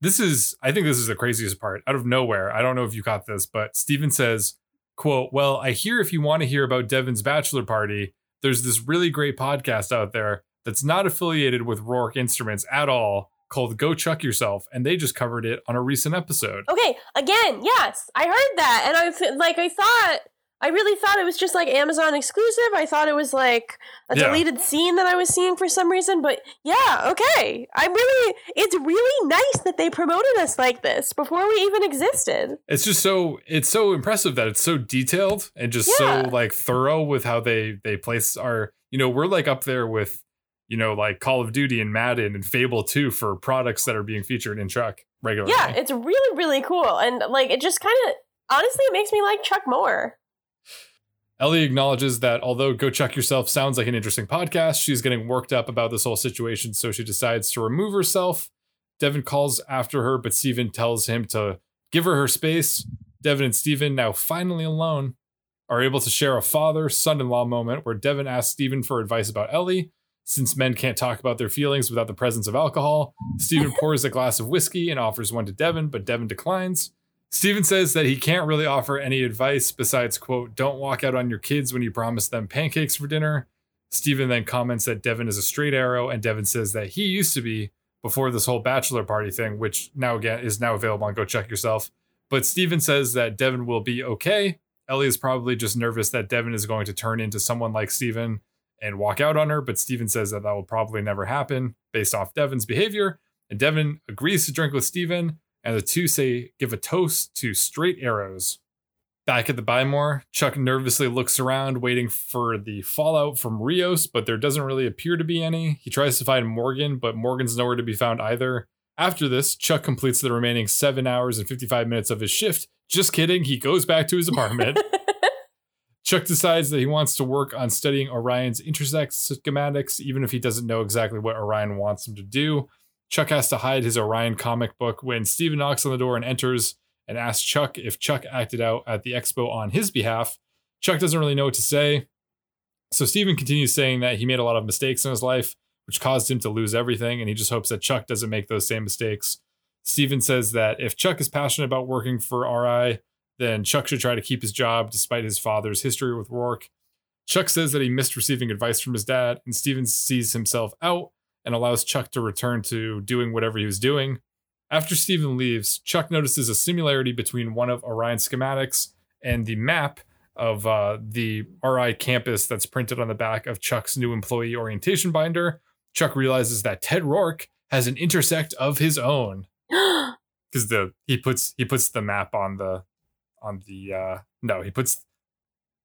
this is, I think this is the craziest part. Out of nowhere, I don't know if you caught this, but Stephen says, "quote Well, I hear if you want to hear about Devon's bachelor party, there's this really great podcast out there that's not affiliated with Roark Instruments at all." Called Go Chuck Yourself, and they just covered it on a recent episode. Okay, again, yes, I heard that, and I f- like I thought I really thought it was just like Amazon exclusive. I thought it was like a Yeah. deleted scene that I was seeing for some reason, but yeah, okay. I'm really it's really nice that they promoted us like this before we even existed. it's just so it's so impressive that it's so detailed and just Yeah. so like thorough with how they they place our you know we're like up there with you know like call of duty and madden and fable 2 for products that are being featured in Chuck regularly Yeah, it's really really cool and like it just kind of honestly it makes me like Chuck more. Ellie acknowledges that although go chuck yourself sounds like an interesting podcast she's getting worked up about this whole situation so she decides to remove herself devon calls after her but stephen tells him to give her her space devon and stephen now finally alone are able to share a father son in law moment where Devon asks Stephen for advice about Ellie. Since men can't talk about their feelings without the presence of alcohol, Stephen pours a glass of whiskey and offers one to Devon, but Devon declines. Stephen says that he can't really offer any advice besides, quote, don't walk out on your kids when you promise them pancakes for dinner. Stephen then comments that Devon is a straight arrow, and Devon says that he used to be before this whole bachelor party thing, which now again is now available on Go Chuck Yourself. But Stephen says that Devon will be okay. Ellie is probably just nervous that Devon is going to turn into someone like Stephen and walk out on her, but Stephen says that that will probably never happen based off Devon's behavior. And Devon agrees to drink with Stephen, and the two say give a toast to straight arrows. Back at the Buy More, Chuck nervously looks around, waiting for the fallout from Rios, but there doesn't really appear to be any. He tries to find Morgan, but Morgan's nowhere to be found either. After this, Chuck completes the remaining seven hours and 55 minutes of his shift. Just kidding, he goes back to his apartment. Chuck decides that he wants to work on studying Orion's intersect schematics, even if he doesn't know exactly what Orion wants him to do. Chuck has to hide his Orion comic book when Stephen knocks on the door and enters and asks Chuck if Chuck acted out at the expo on his behalf. Chuck doesn't really know what to say. So Stephen continues saying that he made a lot of mistakes in his life, which caused him to lose everything, and he just hopes that Chuck doesn't make those same mistakes. Stephen says that if Chuck is passionate about working for RI, then Chuck should try to keep his job despite his father's history with Roark. Chuck says that he missed receiving advice from his dad, and Stephen sees himself out and allows Chuck to return to doing whatever he was doing. After Stephen leaves, Chuck notices a similarity between one of Orion's schematics and the map of uh, the RI campus that's printed on the back of Chuck's new employee orientation binder. Chuck realizes that Ted Roark has an intersect of his own because the he puts he puts the map on the on the uh no he puts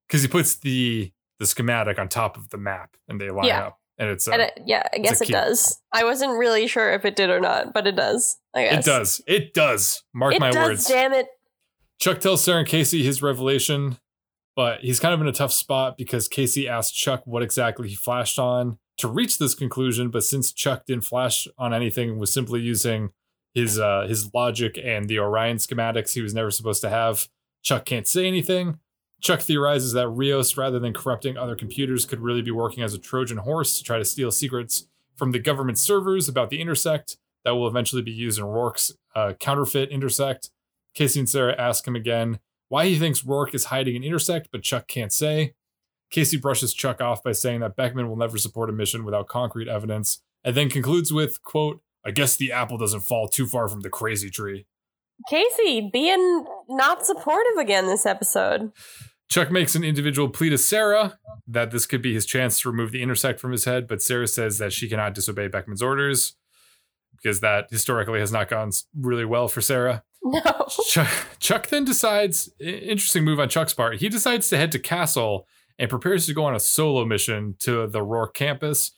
because he puts the the schematic on top of the map and they line Yeah. up and it's uh, And it, yeah, I guess it key. does. I wasn't really sure if it did or not, but it does. I guess it does it does mark It my does. words Damn it! Chuck tells Sarah and Casey his revelation, but he's kind of in a tough spot because Casey asked Chuck what exactly he flashed on to reach this conclusion. But since Chuck didn't flash on anything, was simply using his uh, his logic and the Orion schematics he was never supposed to have, Chuck can't say anything. Chuck theorizes that Rios, rather than corrupting other computers, could really be working as a Trojan horse to try to steal secrets from the government servers about the intersect that will eventually be used in Roark's uh, counterfeit intersect. Casey and Sarah ask him again why he thinks Roark is hiding an intersect, but Chuck can't say. Casey brushes Chuck off by saying that Beckman will never support a mission without concrete evidence, and then concludes with, quote, I guess the apple doesn't fall too far from the crazy tree. Casey being not supportive again this episode. Chuck makes an individual plea to Sarah that this could be his chance to remove the intersect from his head, but Sarah says that she cannot disobey Beckman's orders because that historically has not gone really well for Sarah. No. Chuck, Chuck then decides, interesting move on Chuck's part. He decides to head to Castle and prepares to go on a solo mission to the Roark campus.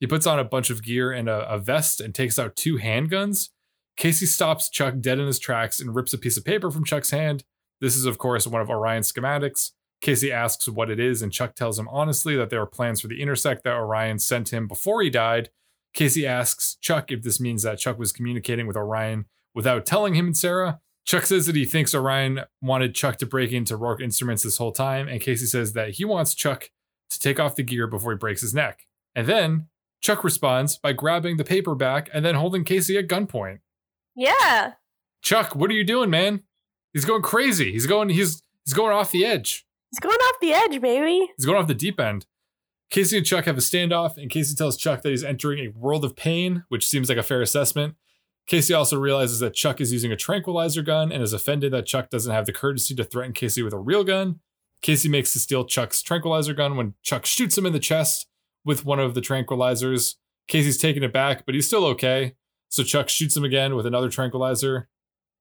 He puts on a bunch of gear and a, a vest and takes out two handguns. Casey stops Chuck dead in his tracks and rips a piece of paper from Chuck's hand. This is, of course, one of Orion's schematics. Casey asks what it is, and Chuck tells him honestly that there are plans for the intersect that Orion sent him before he died. Casey asks Chuck if this means that Chuck was communicating with Orion without telling him and Sarah. Chuck says that he thinks Orion wanted Chuck to break into Roark Instruments this whole time, and Casey says that he wants Chuck to take off the gear before he breaks his neck. And then Chuck responds by grabbing the paper back and then holding Casey at gunpoint. Yeah. Chuck, what are you doing, man? He's going crazy. He's going he's he's going off the edge. He's going off the edge, baby. He's going off the deep end. Casey and Chuck have a standoff, and Casey tells Chuck that he's entering a world of pain, which seems like a fair assessment. Casey also realizes that Chuck is using a tranquilizer gun and is offended that Chuck doesn't have the courtesy to threaten Casey with a real gun. Casey makes to steal Chuck's tranquilizer gun when Chuck shoots him in the chest with one of the tranquilizers. Casey's taken it back, but he's still okay. So Chuck shoots him again with another tranquilizer.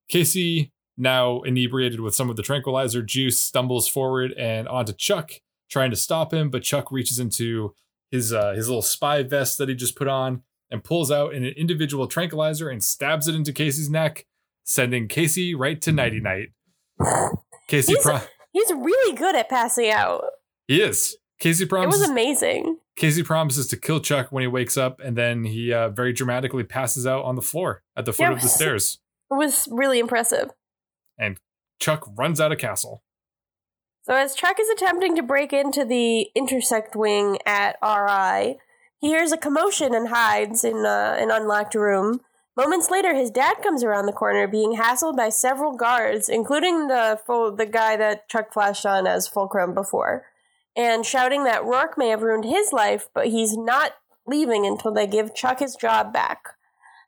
Casey, now inebriated with some of the tranquilizer juice, stumbles forward and onto Chuck, trying to stop him, but Chuck reaches into his uh, his little spy vest that he just put on and pulls out an individual tranquilizer and stabs it into Casey's neck, sending Casey right to nighty night. Casey, He's- pro- He's really good at passing out. he is. Casey It promises. was amazing. Casey promises to kill Chuck when he wakes up, and then he uh, very dramatically passes out on the floor at the foot Yeah, of the stairs. It was really impressive. Chuck runs out of castle. So as Chuck is attempting to break into the intersect wing at RI, he hears a commotion and hides in uh, an unlocked room. Moments later, his dad comes around the corner, being hassled by several guards, including the the guy that Chuck flashed on as Fulcrum before, and shouting that Roark may have ruined his life, but he's not leaving until they give Chuck his job back.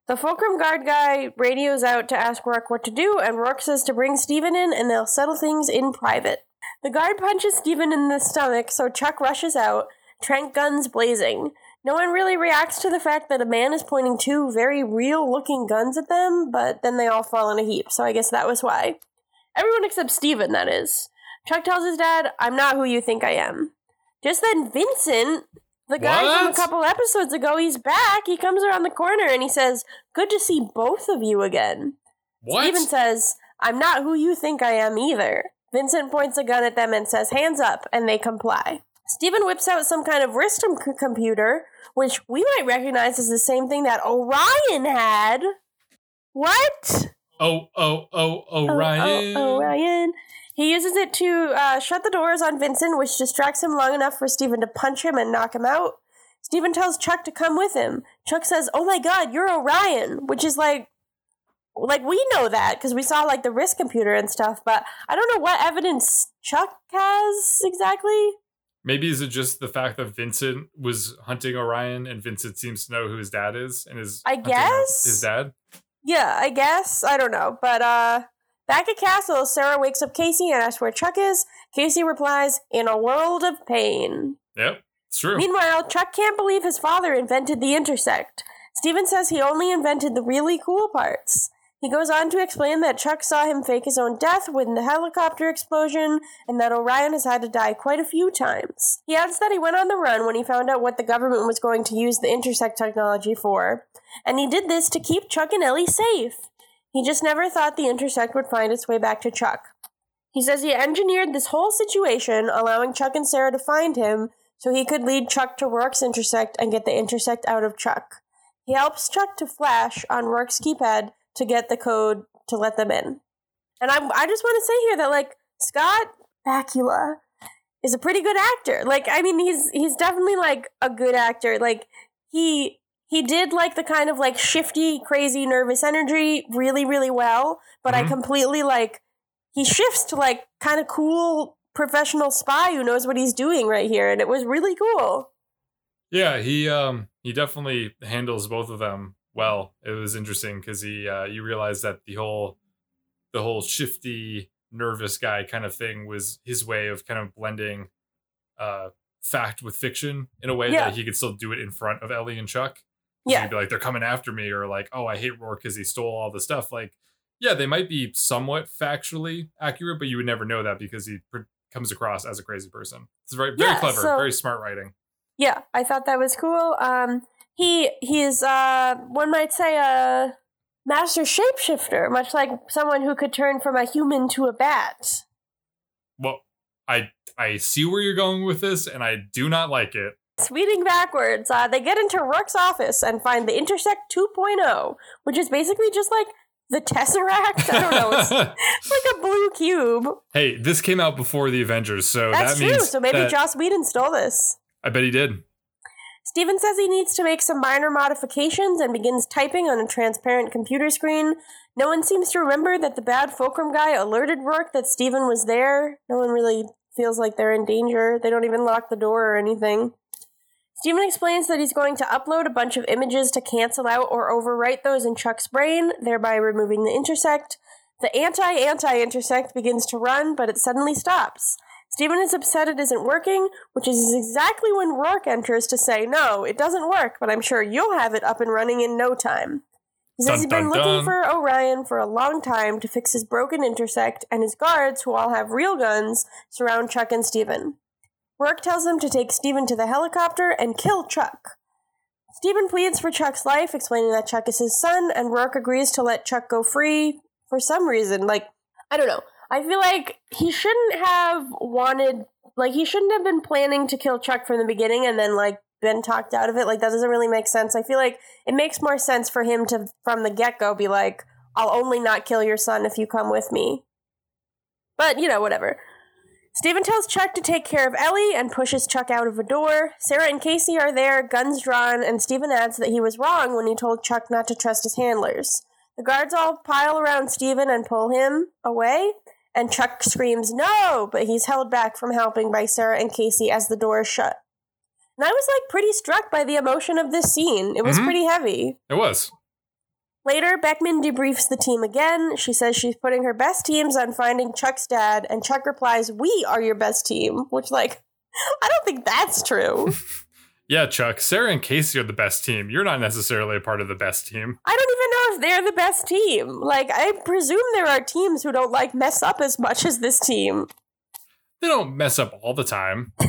The Fulcrum guard guy radios out to ask Roark what to do, and Roark says to bring Stephen in and they'll settle things in private. The guard punches Stephen in the stomach, so Chuck rushes out, trank guns blazing. No one really reacts to the fact that a man is pointing two very real looking guns at them, but then they all fall in a heap, so I guess that was why. Everyone except Stephen, that is. Chuck tells his dad, I'm not who you think I am. Just then, Vincent, the guy from a couple episodes ago, he's back. He comes around the corner and he says, Good to see both of you again. What? Stephen says, I'm not who you think I am either. Vincent points a gun at them and says, Hands up, and they comply. Stephen whips out some kind of wrist com- computer, which we might recognize as the same thing that Orion had. What? oh, oh, oh, Orion. Oh, oh, Orion. He uses it to uh, shut the doors on Vincent, which distracts him long enough for Stephen to punch him and knock him out. Stephen tells Chuck to come with him. Chuck says, "Oh my God, you're Orion," which is like, like we know that because we saw like the wrist computer and stuff. But I don't know what evidence Chuck has exactly. Maybe is it just the fact that Vincent was hunting Orion and Vincent seems to know who his dad is and is I guess. his dad? Yeah, I guess. I don't know. But uh back at Castle, Sarah wakes up Casey and asks where Chuck is. Casey replies, In a world of pain. Yep, it's true. Meanwhile, Chuck can't believe his father invented the intersect. Stephen says he only invented the really cool parts. He goes on to explain that Chuck saw him fake his own death with the helicopter explosion and that Orion has had to die quite a few times. He adds that he went on the run when he found out what the government was going to use the intersect technology for, and he did this to keep Chuck and Ellie safe. He just never thought the intersect would find its way back to Chuck. He says he engineered this whole situation, allowing Chuck and Sarah to find him so he could lead Chuck to Roark's intersect and get the intersect out of Chuck. He helps Chuck to flash on Roark's keypad to get the code to let them in. And I, I just want to say here that like Scott Bakula is a pretty good actor. Like I mean he's he's definitely like a good actor. Like he he did like the kind of like shifty, crazy, nervous energy really really well, but Mhm. I completely like he shifts to like kind of cool professional spy who knows what he's doing right here and it was really cool. Yeah, he um he definitely handles both of them well. It was interesting because he uh you realize that the whole the whole shifty, nervous guy kind of thing was his way of kind of blending uh fact with fiction in a way Yeah. that he could still do it in front of Ellie and Chuck. Yeah. Be like, they're coming after me, or like, oh, I hate Roark because he stole all the stuff. Like, yeah, they might be somewhat factually accurate, but you would never know that because he pr- comes across as a crazy person. It's very, very Yeah, clever, so- very smart writing. Yeah, I thought that was cool. Um, he he's uh, one might say a master shapeshifter, much like someone who could turn from a human to a bat. Well, I I see where you're going with this, and I do not like it. Speeding backwards, uh, they get into Roark's office and find the Intersect 2.0, which is basically just like the Tesseract. I don't know. It's, it's like a blue cube. hey, this came out before the Avengers, so That's that true. So maybe that- Joss Whedon stole this. I bet he did. Stephen says he needs to make some minor modifications and begins typing on a transparent computer screen. No one seems to remember that the bad Fulcrum guy alerted Roark that Stephen was there. No one really feels like they're in danger. They don't even lock the door or anything. Stephen explains that he's going to upload a bunch of images to cancel out or overwrite those in Chuck's brain, thereby removing the intersect. The anti anti intersect begins to run, but it suddenly stops. Stephen is upset it isn't working, which is exactly when Roark enters to say, No, it doesn't work, but I'm sure you'll have it up and running in no time. He says Dun, he's been dun, looking dun. for Orion for a long time to fix his broken intersect, and his guards, who all have real guns, surround Chuck and Stephen. Roark tells them to take Stephen to the helicopter and kill Chuck. Stephen pleads for Chuck's life, explaining that Chuck is his son, and Roark agrees to let Chuck go free for some reason. Like, I don't know. I feel like he shouldn't have wanted, like, he shouldn't have been planning to kill Chuck from the beginning and then, like, been talked out of it. Like, that doesn't really make sense. I feel like it makes more sense for him to, from the get go, be like, I'll only not kill your son if you come with me. But, you know, whatever. Stephen tells Chuck to take care of Ellie and pushes Chuck out of a door. Sarah and Casey are there, guns drawn, and Stephen adds that he was wrong when he told Chuck not to trust his handlers. The guards all pile around Stephen and pull him away, and Chuck screams no, but he's held back from helping by Sarah and Casey as the door is shut. And I was like pretty struck by the emotion of this scene. It was Mhm. pretty heavy. It was. Later, Beckman debriefs the team again. She says she's putting her best teams on finding Chuck's dad, and Chuck replies, We are your best team, which, like, I don't think that's true. Yeah, Chuck. Sarah and Casey are the best team. You're not necessarily a part of the best team. I don't even know if they're the best team. Like, I presume there are teams who don't, like, mess up as much as this team. They don't mess up all the time.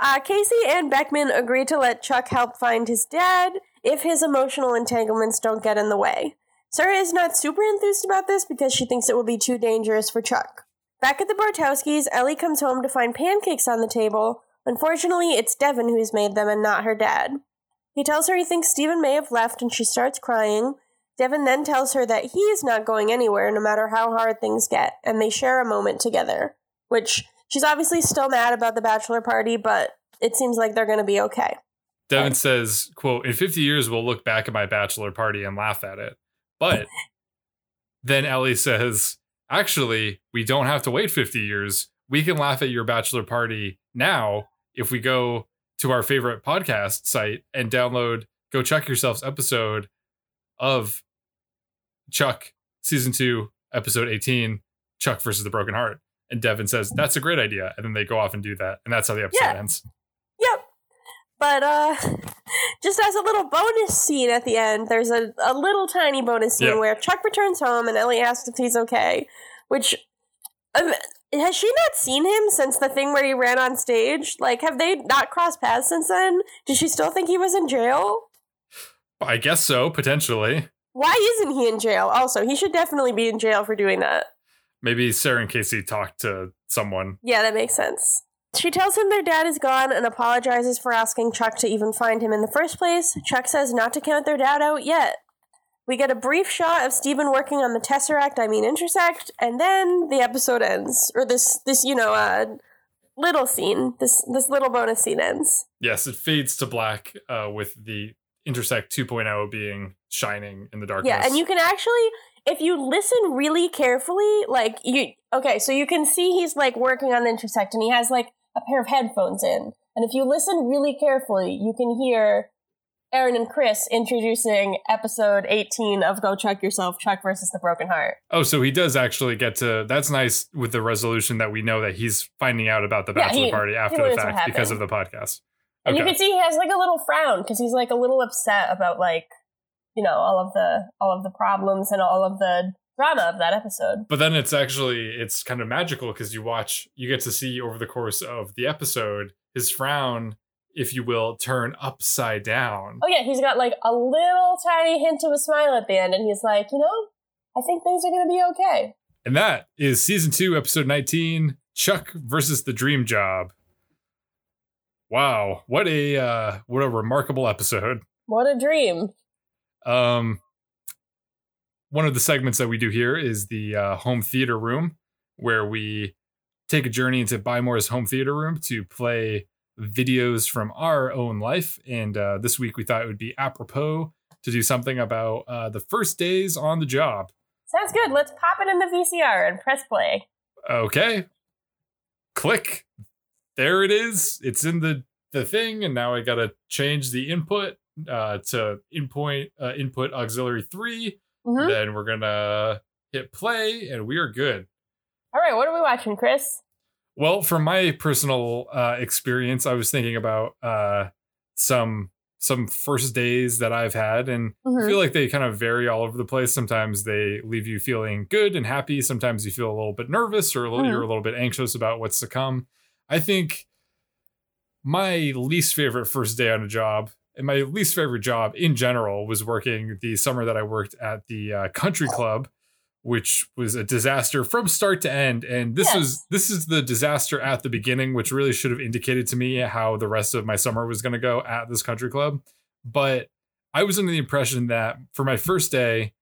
Uh, Casey and Beckman agree to let Chuck help find his dad if his emotional entanglements don't get in the way. Sarah is not super enthused about this because she thinks it will be too dangerous for Chuck. Back at the Bartowskis, Ellie comes home to find pancakes on the table. Unfortunately, it's Devon who's made them and not her dad. He tells her he thinks Stephen may have left and she starts crying. Devon then tells her that he is not going anywhere no matter how hard things get, and they share a moment together. Which she's obviously still mad about the bachelor party, but it seems like they're going to be okay. Devon says, quote, in 50 years, we'll look back at my bachelor party and laugh at it. But then Ellie says, actually, we don't have to wait 50 years. We can laugh at your bachelor party now if we go to our favorite podcast site and download Go Chuck Yourselves episode of Chuck, season two, episode 18, Chuck versus the Broken Heart. And Devon says, That's a great idea. And then they go off and do that. And that's how the episode Yeah. ends. But uh just as a little bonus scene at the end, there's a, a little tiny bonus scene Yep. where Chuck returns home and Ellie asks if he's okay. Which um, has she not seen him since the thing where he ran on stage? Like, have they not crossed paths since then? Does she still think he was in jail? I guess so, potentially. Why isn't he in jail? Also, he should definitely be in jail for doing that. Maybe Sarah and Casey talked to someone. Yeah, that makes sense. She tells him their dad is gone and apologizes for asking Chuck to even find him in the first place. Chuck says not to count their dad out yet. We get a brief shot of Stephen working on the Tesseract, I mean Intersect, and then the episode ends. Or this this, you know, uh little scene. This this little bonus scene ends. Yes, it fades to black uh, with the Intersect 2.0 being shining in the darkness. Yeah, and you can actually if you listen really carefully, like you okay, so you can see he's like working on the intersect and he has like a pair of headphones in. And if you listen really carefully, you can hear Aaron and Chris introducing episode 18 of Go Chuck Yourself, Chuck versus the Broken Heart. Oh, so he does actually get to. That's nice with the resolution that we know that he's finding out about the Yeah, bachelor he- party after the fact because of the podcast. And you can see he has like a little frown because he's like a little upset about like, you know, all of the all of the problems and all of the drama of that episode. But then it's actually it's kind of magical because you watch, you get to see over the course of the episode his frown, if you will, turn upside down. Oh yeah, he's got like a little tiny hint of a smile at the end, and he's like, you know, I think things are gonna be okay. And that is season two, episode 19, Chuck versus the Dream Job. Wow, what a uh what a remarkable episode. What a dream! Um one of the segments that we do here is the uh, home theater room, where we take a journey into Buy More's home theater room to play videos from our own life. And uh, this week we thought it would be apropos to do something about uh, the first days on the job. Sounds good. Let's pop it in the VCR and press play. Okay. Click. There it is. It's in the the thing, and now I gotta change the input uh, to input uh, input auxiliary 3 Mhm. Then we're gonna hit play, and we are good. All right, what are we watching, Chris? Well, from my personal uh, experience, I was thinking about uh, some some first days that I've had, and I Mhm. feel like they kind of vary all over the place. Sometimes they leave you feeling good and happy. Sometimes you feel a little bit nervous or a little, Mhm. you're a little bit anxious about what's to come. I think my least favorite first day on a job and my least favorite job in general was working the summer that I worked at the uh, country club, which was a disaster from start to end. And this Yes. was this is the disaster at the beginning, which really should have indicated to me how the rest of my summer was going to go at this country club. But I was under the impression that for my first day,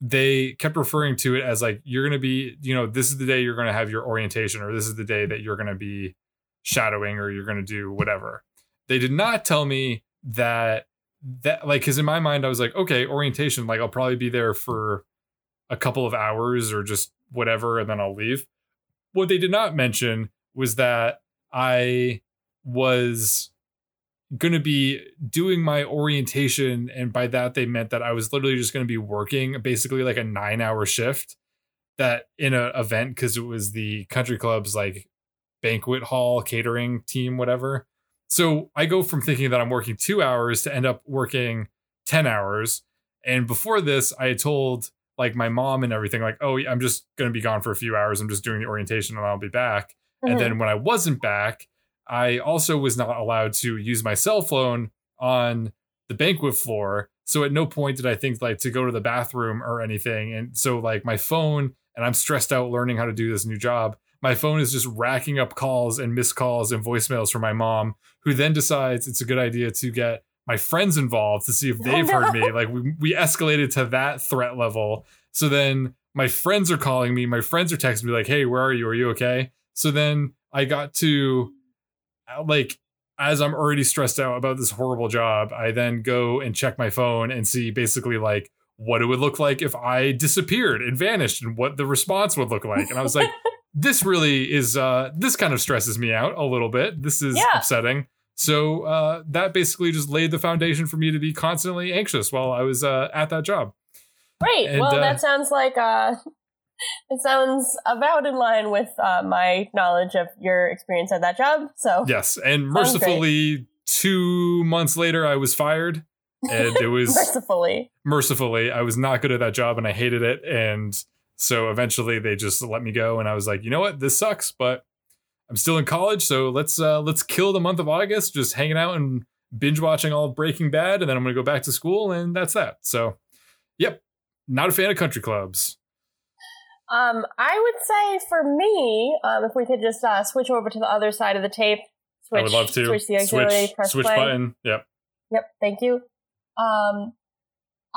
they kept referring to it as like you're going to be, you know, this is the day you're going to have your orientation, or this is the day that you're going to be shadowing, or you're going to do whatever. They did not tell me that that like because in my mind I was like, okay, orientation, like I'll probably be there for a couple of hours or just whatever, and then I'll leave. What they did not mention was that I was going to be doing my orientation and by that they meant that i was literally just going to be working basically like a nine hour shift that in an event because it was the country club's like banquet hall catering team whatever so i go from thinking that i'm working two hours to end up working 10 hours and before this i had told like my mom and everything like oh i'm just going to be gone for a few hours i'm just doing the orientation and i'll be back Mhm. and then when I wasn't back, I also was not allowed to use my cell phone on the banquet floor. So at no point did I think like to go to the bathroom or anything. And so like my phone, and I'm stressed out learning how to do this new job. My phone is just racking up calls and missed calls and voicemails from my mom, who then decides it's a good idea to get my friends involved to see if they've heard me. Like we, we escalated to that threat level. So then my friends are calling me. My friends are texting me like, "Hey, where are you? Are you okay?" So then I got to uh, like as I'm already stressed out about this horrible job, I then go and check my phone and see basically like what it would look like if I disappeared and vanished and what the response would look like. And I was like, this really is uh this kind of stresses me out a little bit. This is Yeah. upsetting. So uh that basically just laid the foundation for me to be constantly anxious while I was uh at that job. Great. And, well, uh, that sounds like uh, it sounds about in line with uh, my knowledge of your experience at that job. So Yes, and mercifully, two months later, I was fired, and it was mercifully, mercifully I was not good at that job, and I hated it, and so eventually they just let me go, and I was like, you know what, this sucks, but I'm still in college, so let's uh, let's kill the month of August just hanging out and binge watching all of Breaking Bad, and then I'm gonna go back to school, and that's that. So, yep, not a fan of country clubs. um, I would say for me, um, if we could just uh, switch over to the other side of the tape, switch, I would love to switch the auxiliary, switch press switch play. button. Yep. Yep, thank you. Um,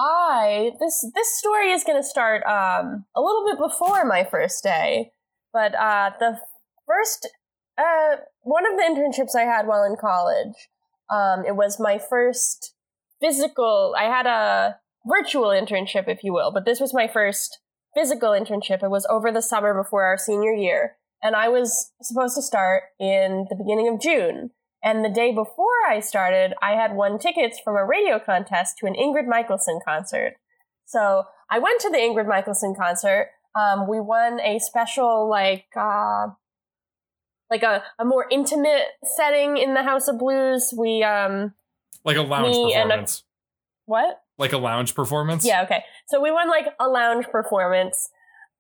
I this this story is going to start um, a little bit before my first day, but uh, the first uh, one of the internships I had while in college, um, it was my first physical. I had a virtual internship, if you will, but this was my first physical internship. It was over the summer before our senior year, and I was supposed to start in the beginning of June. And the day before I started, I had won tickets from a radio contest to an Ingrid Michaelson concert. So I went to the Ingrid Michaelson concert. Um, we won a special, like, uh, like a, a more intimate setting in the House of Blues. We, um, Like a lounge and a- performance. what? like a lounge performance. Yeah, okay. So we won like a lounge performance.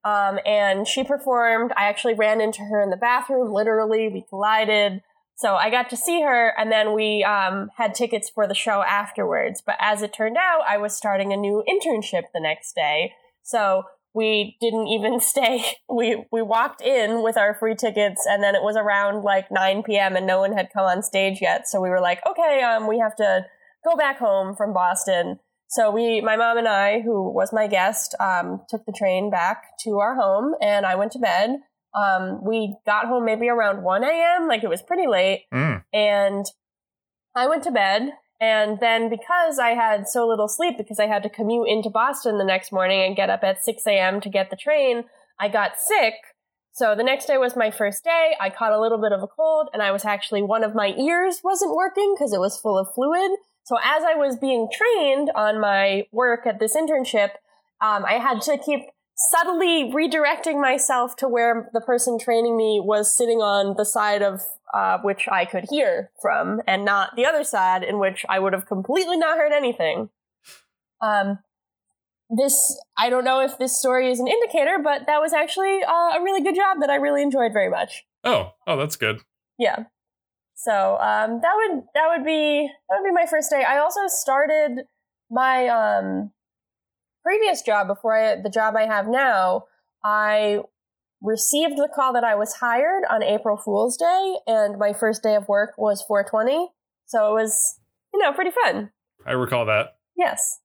Um, and she performed. I actually ran into her in the bathroom, literally. We collided. So I got to see her, and then we um, had tickets for the show afterwards. But as it turned out, I was starting a new internship the next day. So we didn't even stay. We we walked in with our free tickets, and then it was around like 9 p.m. and no one had come on stage yet. So we were like, okay, um, we have to go back home from Boston. So we, my mom and I, who was my guest, um, took the train back to our home, and I went to bed. Um, we got home maybe around 1 a.m., like it was pretty late, Mm. and I went to bed. And then because I had so little sleep, because I had to commute into Boston the next morning and get up at 6 a.m. to get the train, I got sick. So the next day was my first day. I caught a little bit of a cold, and I was actually one of my ears wasn't working because it was full of fluid. So as I was being trained on my work at this internship, um, I had to keep subtly redirecting myself to where the person training me was sitting on the side of uh, which I could hear from, and not the other side in which I would have completely not heard anything. Um, this I don't know if this story is an indicator, but that was actually uh, a really good job that I really enjoyed very much. Oh, oh, that's good. Yeah. So um, that would that would be that would be my first day. I also started my um, previous job before I the job I have now. I received the call that I was hired on April Fool's Day, and my first day of work was 420. So it was you know pretty fun. I recall that. Yes.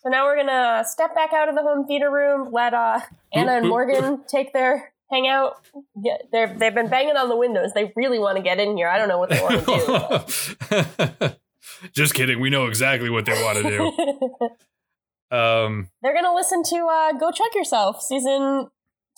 So now we're gonna step back out of the home theater room, let uh, Anna and. Morgan take their hang out. Get, they're, they've been banging on the windows. They really want to get in here. I don't know what they want to do. Just kidding. We know exactly what they want to do. Um, they're gonna listen to uh, "Go Chuck Yourself" season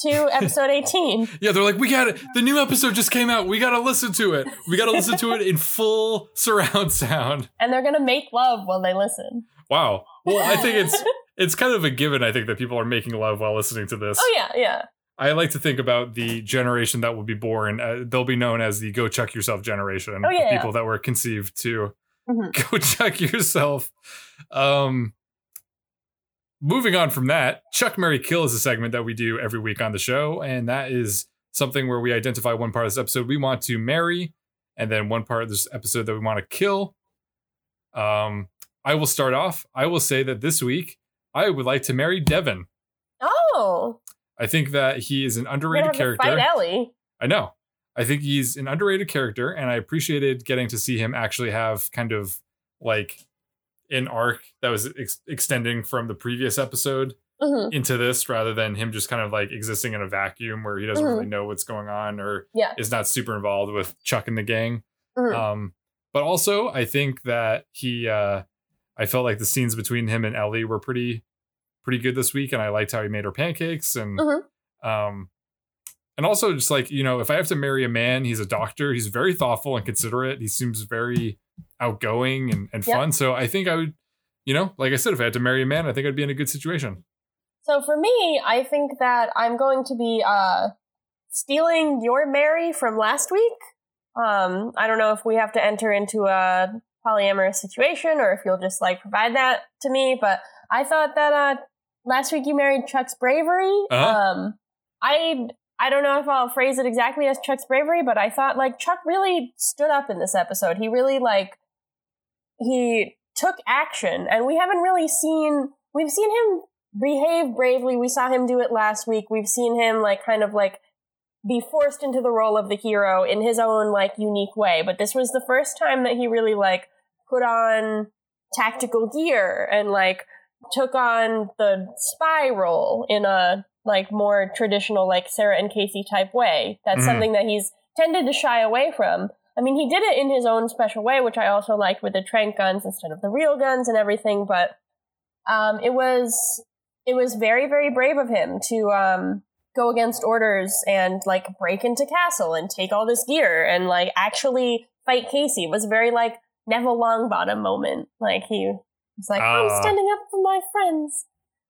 two, episode eighteen. yeah, they're like, we got it. The new episode just came out. We got to listen to it. We got to listen to it in full surround sound. and they're gonna make love while they listen. Wow. Well, I think it's it's kind of a given. I think that people are making love while listening to this. Oh yeah, yeah. I like to think about the generation that will be born. Uh, they'll be known as the "Go Chuck Yourself" generation. Oh, yeah. people that were conceived to Mhm. go chuck yourself. Um, moving on from that, Chuck Marry Kill is a segment that we do every week on the show, and that is something where we identify one part of this episode we want to marry, and then one part of this episode that we want to kill. Um, I will start off. I will say that this week I would like to marry Devon. Oh, I think that he is an underrated character. fight Ellie. I know. I think he's an underrated character, and I appreciated getting to see him actually have kind of like an arc that was ex- extending from the previous episode Mhm. into this rather than him just kind of like existing in a vacuum where he doesn't Mhm. really know what's going on or Yeah. is not super involved with Chuck and the gang. Mhm. Um, but also, I think that he, uh, I felt like the scenes between him and Ellie were pretty, pretty good this week, and I liked how he made her pancakes and, Mhm. um, and also just like you know, if I have to marry a man, he's a doctor. He's very thoughtful and considerate. He seems very outgoing and, and Yep. fun. So I think I would, you know, like I said, if I had to marry a man, I think I'd be in a good situation. So for me, I think that I'm going to be uh, stealing your marry from last week. Um, I don't know if we have to enter into a polyamorous situation or if you'll just like provide that to me, but I thought that uh, last week you married Chuck's bravery. Uh-huh. Um, I I don't know if I'll phrase it exactly as Chuck's bravery, but I thought like Chuck really stood up in this episode. He really like he took action, and we haven't really seen we've seen him behave bravely. We saw him do it last week. We've seen him like kind of like be forced into the role of the hero in his own like unique way. But this was the first time that he really like put on tactical gear and like took on the spy role in a like more traditional like Sarah and Casey type way. That's Mhm. something that he's tended to shy away from. I mean, he did it in his own special way, which I also liked with the trank guns instead of the real guns and everything. But um, it was it was very very brave of him to um, go against orders and like break into castle and take all this gear and like actually fight Casey. It was very like Neville Longbottom moment. Like he was like, Ah. I'm standing up for my friends.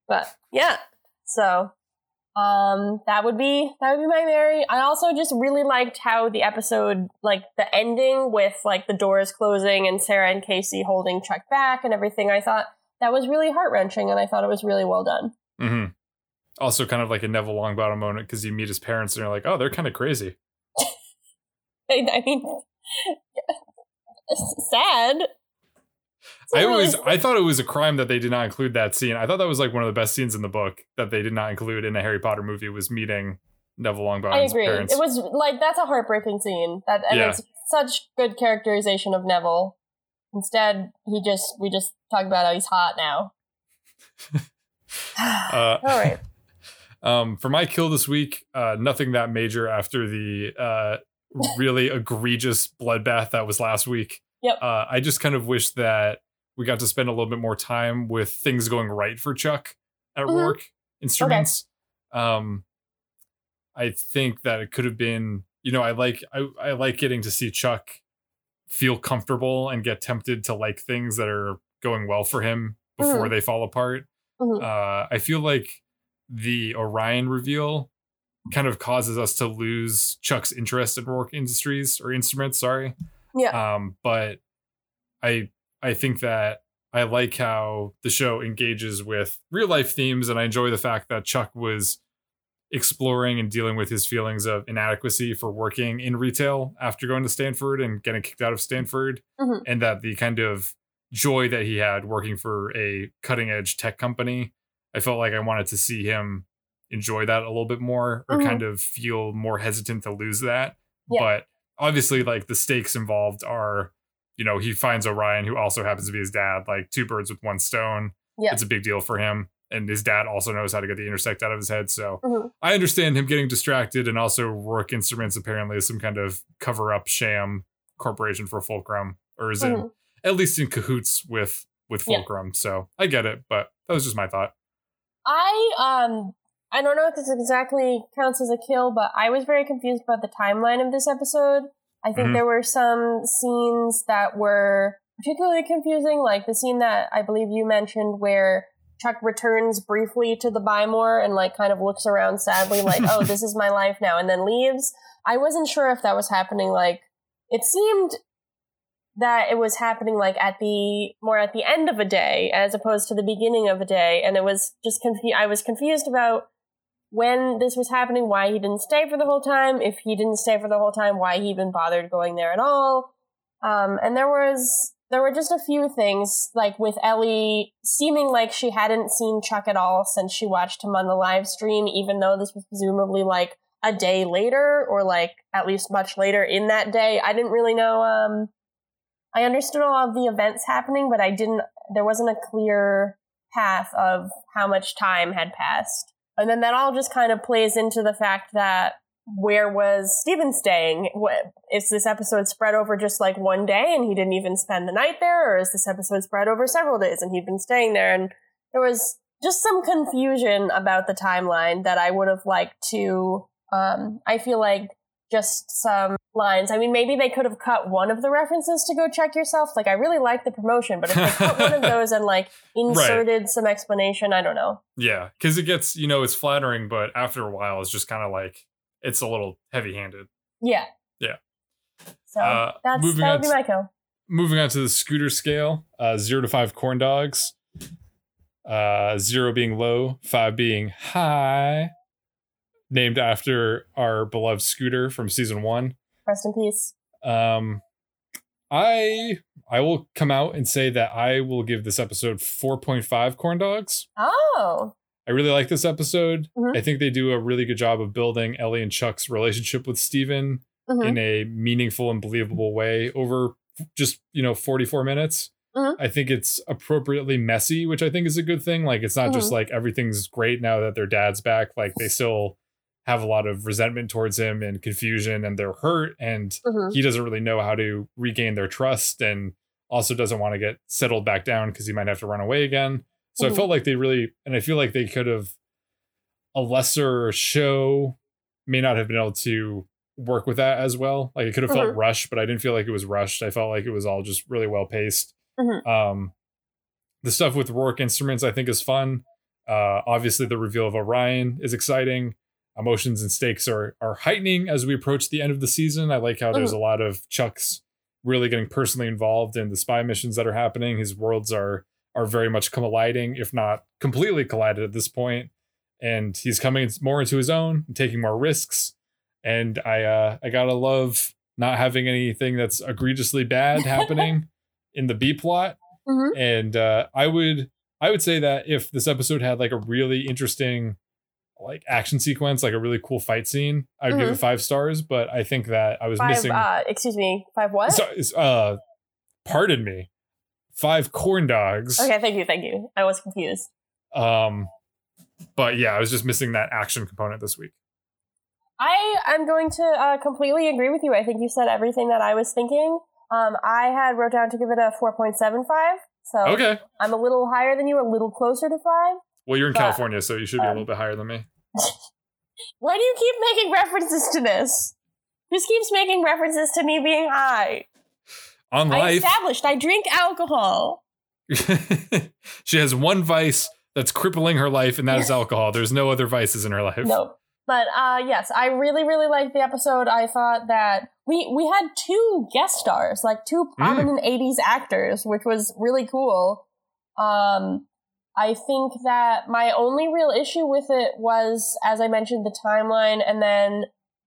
But yeah, so um that would be that would be my marry. I also just really liked how the episode like the ending with like the doors closing and Sarah and Casey holding Chuck back and everything. I thought that was really heart wrenching and I thought it was really well done. hmm Also, kind of like a Neville Longbottom moment because you meet his parents and you're like, oh, they're kind of crazy. I mean sad. I always. I thought it was a crime that they did not include that scene. I thought that was like one of the best scenes in the book that they did not include in a Harry Potter movie was meeting Neville Longbottom. I agree. parents. It was like that's a heartbreaking scene. That and Yeah. it's such good characterization of Neville. Instead, he just we just talk about how he's hot now. Uh, All right. Um, for my kill this week, uh, nothing that major after the uh, really egregious bloodbath that was last week. Yep. Uh, I just kind of wish that we got to spend a little bit more time with things going right for Chuck at Mhm. Roark Instruments. Um, I think that it could have been, you know, I like I, I like getting to see Chuck feel comfortable and get tempted to like things that are going well for him before Mhm. they fall apart. Mhm. Uh, I feel like the Orion reveal kind of causes us to lose Chuck's interest in Roark Industries or instruments. Sorry. Yeah. Um, but I I think that I like how the show engages with real life themes, and I enjoy the fact that Chuck was exploring and dealing with his feelings of inadequacy for working in retail after going to Stanford and getting kicked out of Stanford, Mhm. and that the kind of joy that he had working for a cutting edge tech company, I felt like I wanted to see him enjoy that a little bit more or Mhm. kind of feel more hesitant to lose that. Yeah. But obviously, like the stakes involved are, you know, he finds Orion, who also happens to be his dad, like two birds with one stone. Yeah. It's a big deal for him. And his dad also knows how to get the intersect out of his head. So Mhm. I understand him getting distracted. And also, Roark Instruments apparently is some kind of cover up sham corporation for Fulcrum, or is in Mhm. at least in cahoots with with Yeah. Fulcrum. So I get it, but that was just my thought. I um I don't know if this exactly counts as a kill, but I was very confused about the timeline of this episode. I think Mhm. there were some scenes that were particularly confusing, like the scene that I believe you mentioned where Chuck returns briefly to the Buy More and like kind of looks around sadly like, "Oh, this is my life now," and then leaves. I wasn't sure if that was happening like it seemed that it was happening like at the more at the end of a day as opposed to the beginning of a day and it was just confu- I was confused about when this was happening why he didn't stay for the whole time if he didn't stay for the whole time why he even bothered going there at all um, and there was there were just a few things like with Ellie seeming like she hadn't seen Chuck at all since she watched him on the live stream even though this was presumably like a day later or like at least much later in that day I didn't really know um I understood all of the events happening, but I didn't, there wasn't a clear path of how much time had passed. And then that all just kind of plays into the fact that where was Stephen staying? Is this episode spread over just like one day and he didn't even spend the night there? Or is this episode spread over several days and he'd been staying there? And there was just some confusion about the timeline that I would have liked to, um, I feel like just some lines. I mean, maybe they could have cut one of the references to go chuck yourself. Like, I really like the promotion, but if they cut one of those and like inserted right. some explanation, I don't know. Yeah, because it gets you know it's flattering, but after a while, it's just kind of like it's a little heavy handed. Yeah. Yeah. So uh, that's that would be my kill. Moving on to the scooter scale, uh, zero to five corn dogs. Uh, zero being low, five being high named after our beloved Scooter from season one. Rest in peace. Um, I I will come out and say that I will give this episode 4.5 corn dogs. Oh. I really like this episode. Mm-hmm. I think they do a really good job of building Ellie and Chuck's relationship with Stephen mm-hmm. in a meaningful and believable way over just, you know, 44 minutes. Mm-hmm. I think it's appropriately messy, which I think is a good thing. Like it's not just mm-hmm. like everything's great now that their dad's back. Like they still have a lot of resentment towards him and confusion and they're hurt and mm-hmm. he doesn't really know how to regain their trust and also doesn't want to get settled back down because he might have to run away again. So mm-hmm. I felt like they really and I feel like they could have a lesser show may not have been able to work with that as well. Like it could have mm-hmm. felt rushed, but I didn't feel like it was rushed. I felt like it was all just really well paced. Mm-hmm. Um the stuff with Roark instruments I think is fun. Uh obviously the reveal of Orion is exciting emotions and stakes are are heightening as we approach the end of the season. I like how there's mm-hmm. a lot of Chuck's really getting personally involved in the spy missions that are happening. His worlds are are very much colliding, if not completely collided at this point. And he's coming more into his own, taking more risks. And I uh I gotta love not having anything that's egregiously bad happening in the B plot. Mm-hmm. And uh I would I would say that if this episode had like a really interesting like action sequence, like a really cool fight scene, I would mm-hmm. give it mm-hmm. five stars. But I think that I was five, missing. Uh, excuse me, five what? So, uh, pardon me, five corn dogs. Okay, thank you, thank you. I was confused. Um, but yeah, I was just missing that action component this week. I am going to uh, completely agree with you. I think you said everything that I was thinking. Um, I had wrote down to give it a four point seven five. So okay, I'm a little higher than you, a little closer to five. Well, you're in but, California, so you should be um, a little bit higher than me. Why do you keep making references to this? This keeps making references to me being high. On life, I established I drink alcohol. she has one vice that's crippling her life, and that is alcohol. There's no other vices in her life. No. But uh, yes, I really, really liked the episode. I thought that we we had two guest stars, like two mm. prominent mm. '80s actors, which was really cool. Um, I think that my only real issue with it was, as I mentioned, the timeline, and then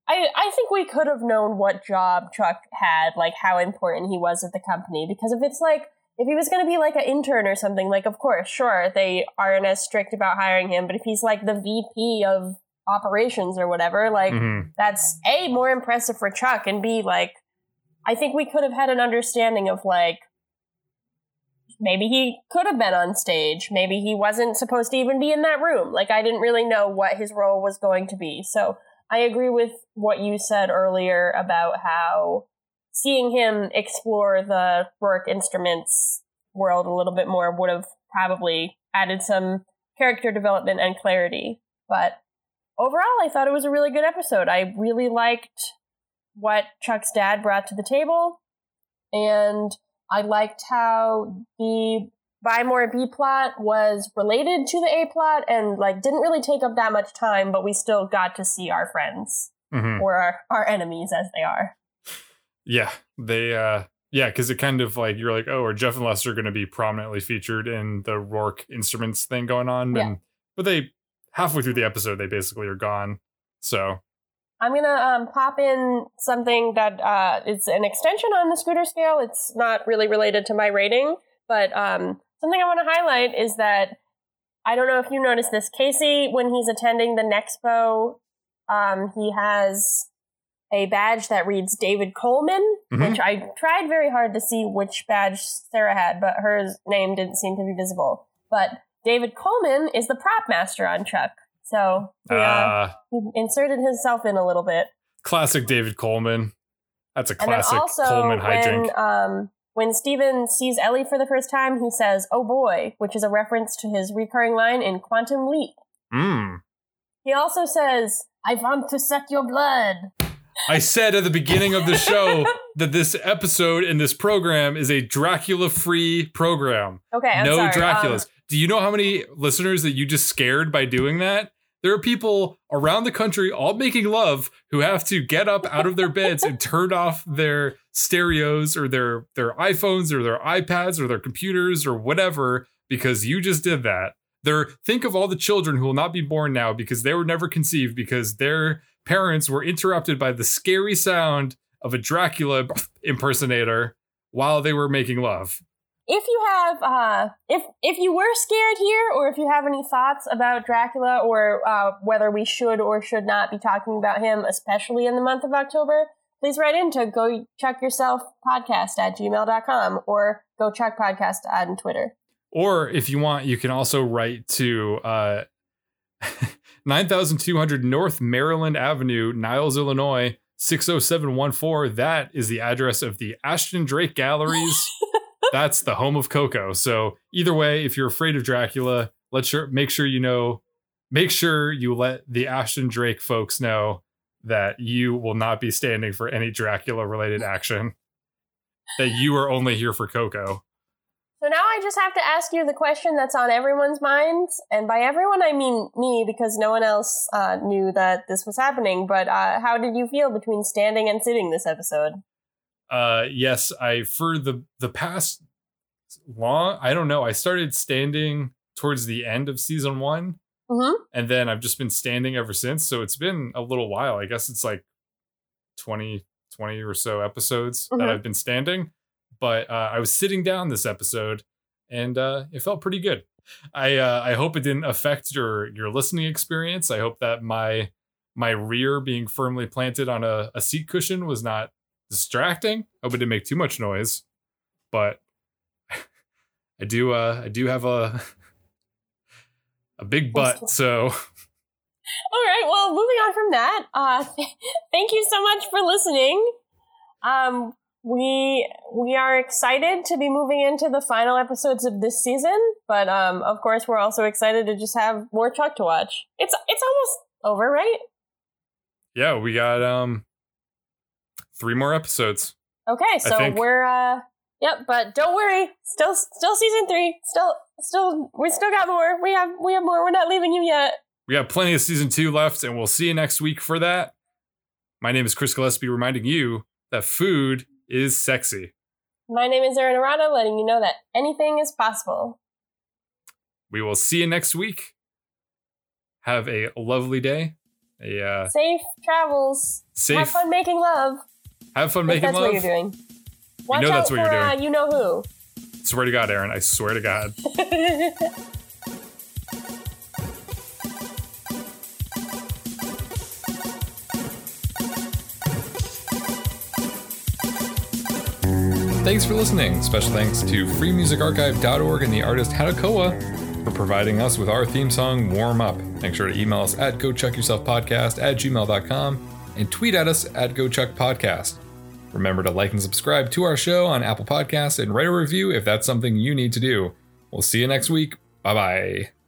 I, I think we could have known what job Chuck had, like how important he was at the company. Because if it's like, if he was going to be like an intern or something, like, of course, sure, they aren't as strict about hiring him. But if he's like the VP of operations or whatever, like, mm-hmm. that's A, more impressive for Chuck, and B, like, I think we could have had an understanding of like, maybe he could have been on stage. Maybe he wasn't supposed to even be in that room. Like, I didn't really know what his role was going to be. So I agree with what you said earlier about how seeing him explore the Roark instruments world a little bit more would have probably added some character development and clarity. But overall, I thought it was a really good episode. I really liked what Chuck's dad brought to the table. And I liked how the buy more B plot was related to the A plot and like didn't really take up that much time, but we still got to see our friends mm-hmm. or our, our enemies as they are. Yeah, they uh yeah, because it kind of like you're like, oh, are Jeff and Lester going to be prominently featured in the Roark instruments thing going on? Yeah. And but they halfway through the episode, they basically are gone. So I'm gonna um, pop in something that uh, is an extension on the scooter scale. It's not really related to my rating, but um, something I want to highlight is that I don't know if you noticed this. Casey, when he's attending the Nexpo, um, he has a badge that reads David Coleman, mm-hmm. which I tried very hard to see which badge Sarah had, but her name didn't seem to be visible. But David Coleman is the prop master on Chuck. So he, uh, uh, he inserted himself in a little bit. Classic David Coleman. That's a classic also, Coleman hijink. When, um, when Stephen sees Ellie for the first time, he says, "Oh boy," which is a reference to his recurring line in Quantum Leap. Mm. He also says, "I want to suck your blood." I said at the beginning of the show that this episode and this program is a Dracula free program. Okay, I'm no sorry. Draculas. Um, Do you know how many listeners that you just scared by doing that? There are people around the country all making love who have to get up out of their beds and turn off their stereos or their their iPhones or their iPads or their computers or whatever because you just did that. There think of all the children who will not be born now because they were never conceived because their parents were interrupted by the scary sound of a Dracula impersonator while they were making love. if you have uh if if you were scared here or if you have any thoughts about dracula or uh, whether we should or should not be talking about him especially in the month of october please write in to go chuck yourself podcast at gmail.com or go chuck podcast on twitter Or if you want, you can also write to uh, 9200 North Maryland Avenue, Niles, Illinois, 60714. That is the address of the Ashton Drake Galleries. That's the home of Coco. So either way, if you're afraid of Dracula, let's sure make sure you know, make sure you let the Ashton Drake folks know that you will not be standing for any Dracula related action. That you are only here for Coco. So now i just have to ask you the question that's on everyone's minds and by everyone i mean me because no one else uh, knew that this was happening but uh, how did you feel between standing and sitting this episode uh yes i for the the past long i don't know i started standing towards the end of season one mm-hmm. and then i've just been standing ever since so it's been a little while i guess it's like 20 20 or so episodes Mhm. that i've been standing but uh, i was sitting down this episode and uh it felt pretty good i uh i hope it didn't affect your your listening experience i hope that my my rear being firmly planted on a, a seat cushion was not distracting. I hope it didn't make too much noise, but I do uh I do have a a big butt, so All right. Well, moving on from that, uh, thank you so much for listening. Um, we we are excited to be moving into the final episodes of this season, but um, of course, we're also excited to just have more Chuck to watch. It's it's almost over, right? yeah, we got um three more episodes. Okay, so we're uh, yep. But don't worry, still still season three. Still still we still got more. We have we have more. We're not leaving you yet. We have plenty of season two left, and we'll see you next week for that. My name is Chris Gillespie, reminding you that food is sexy. My name is Erin Arata, letting you know that anything is possible. We will see you next week. Have a lovely day. A uh, Safe travels. safe. Have fun making love. Have fun making that's love. what you're doing. Watch know out that's what for you're Uh, doing. you know who. Swear to God, Erin. I swear to God. Thanks for listening. Special thanks to freemusicarchive.org and the artist Hadakoa for providing us with our theme song, Warm Up. Make sure to email us at gochuckyourselfpodcast at gmail.com and tweet at us at gochuckpodcast. Remember to like and subscribe to our show on Apple Podcasts and write a review if that's something you need to do. We'll see you next week. Bye bye.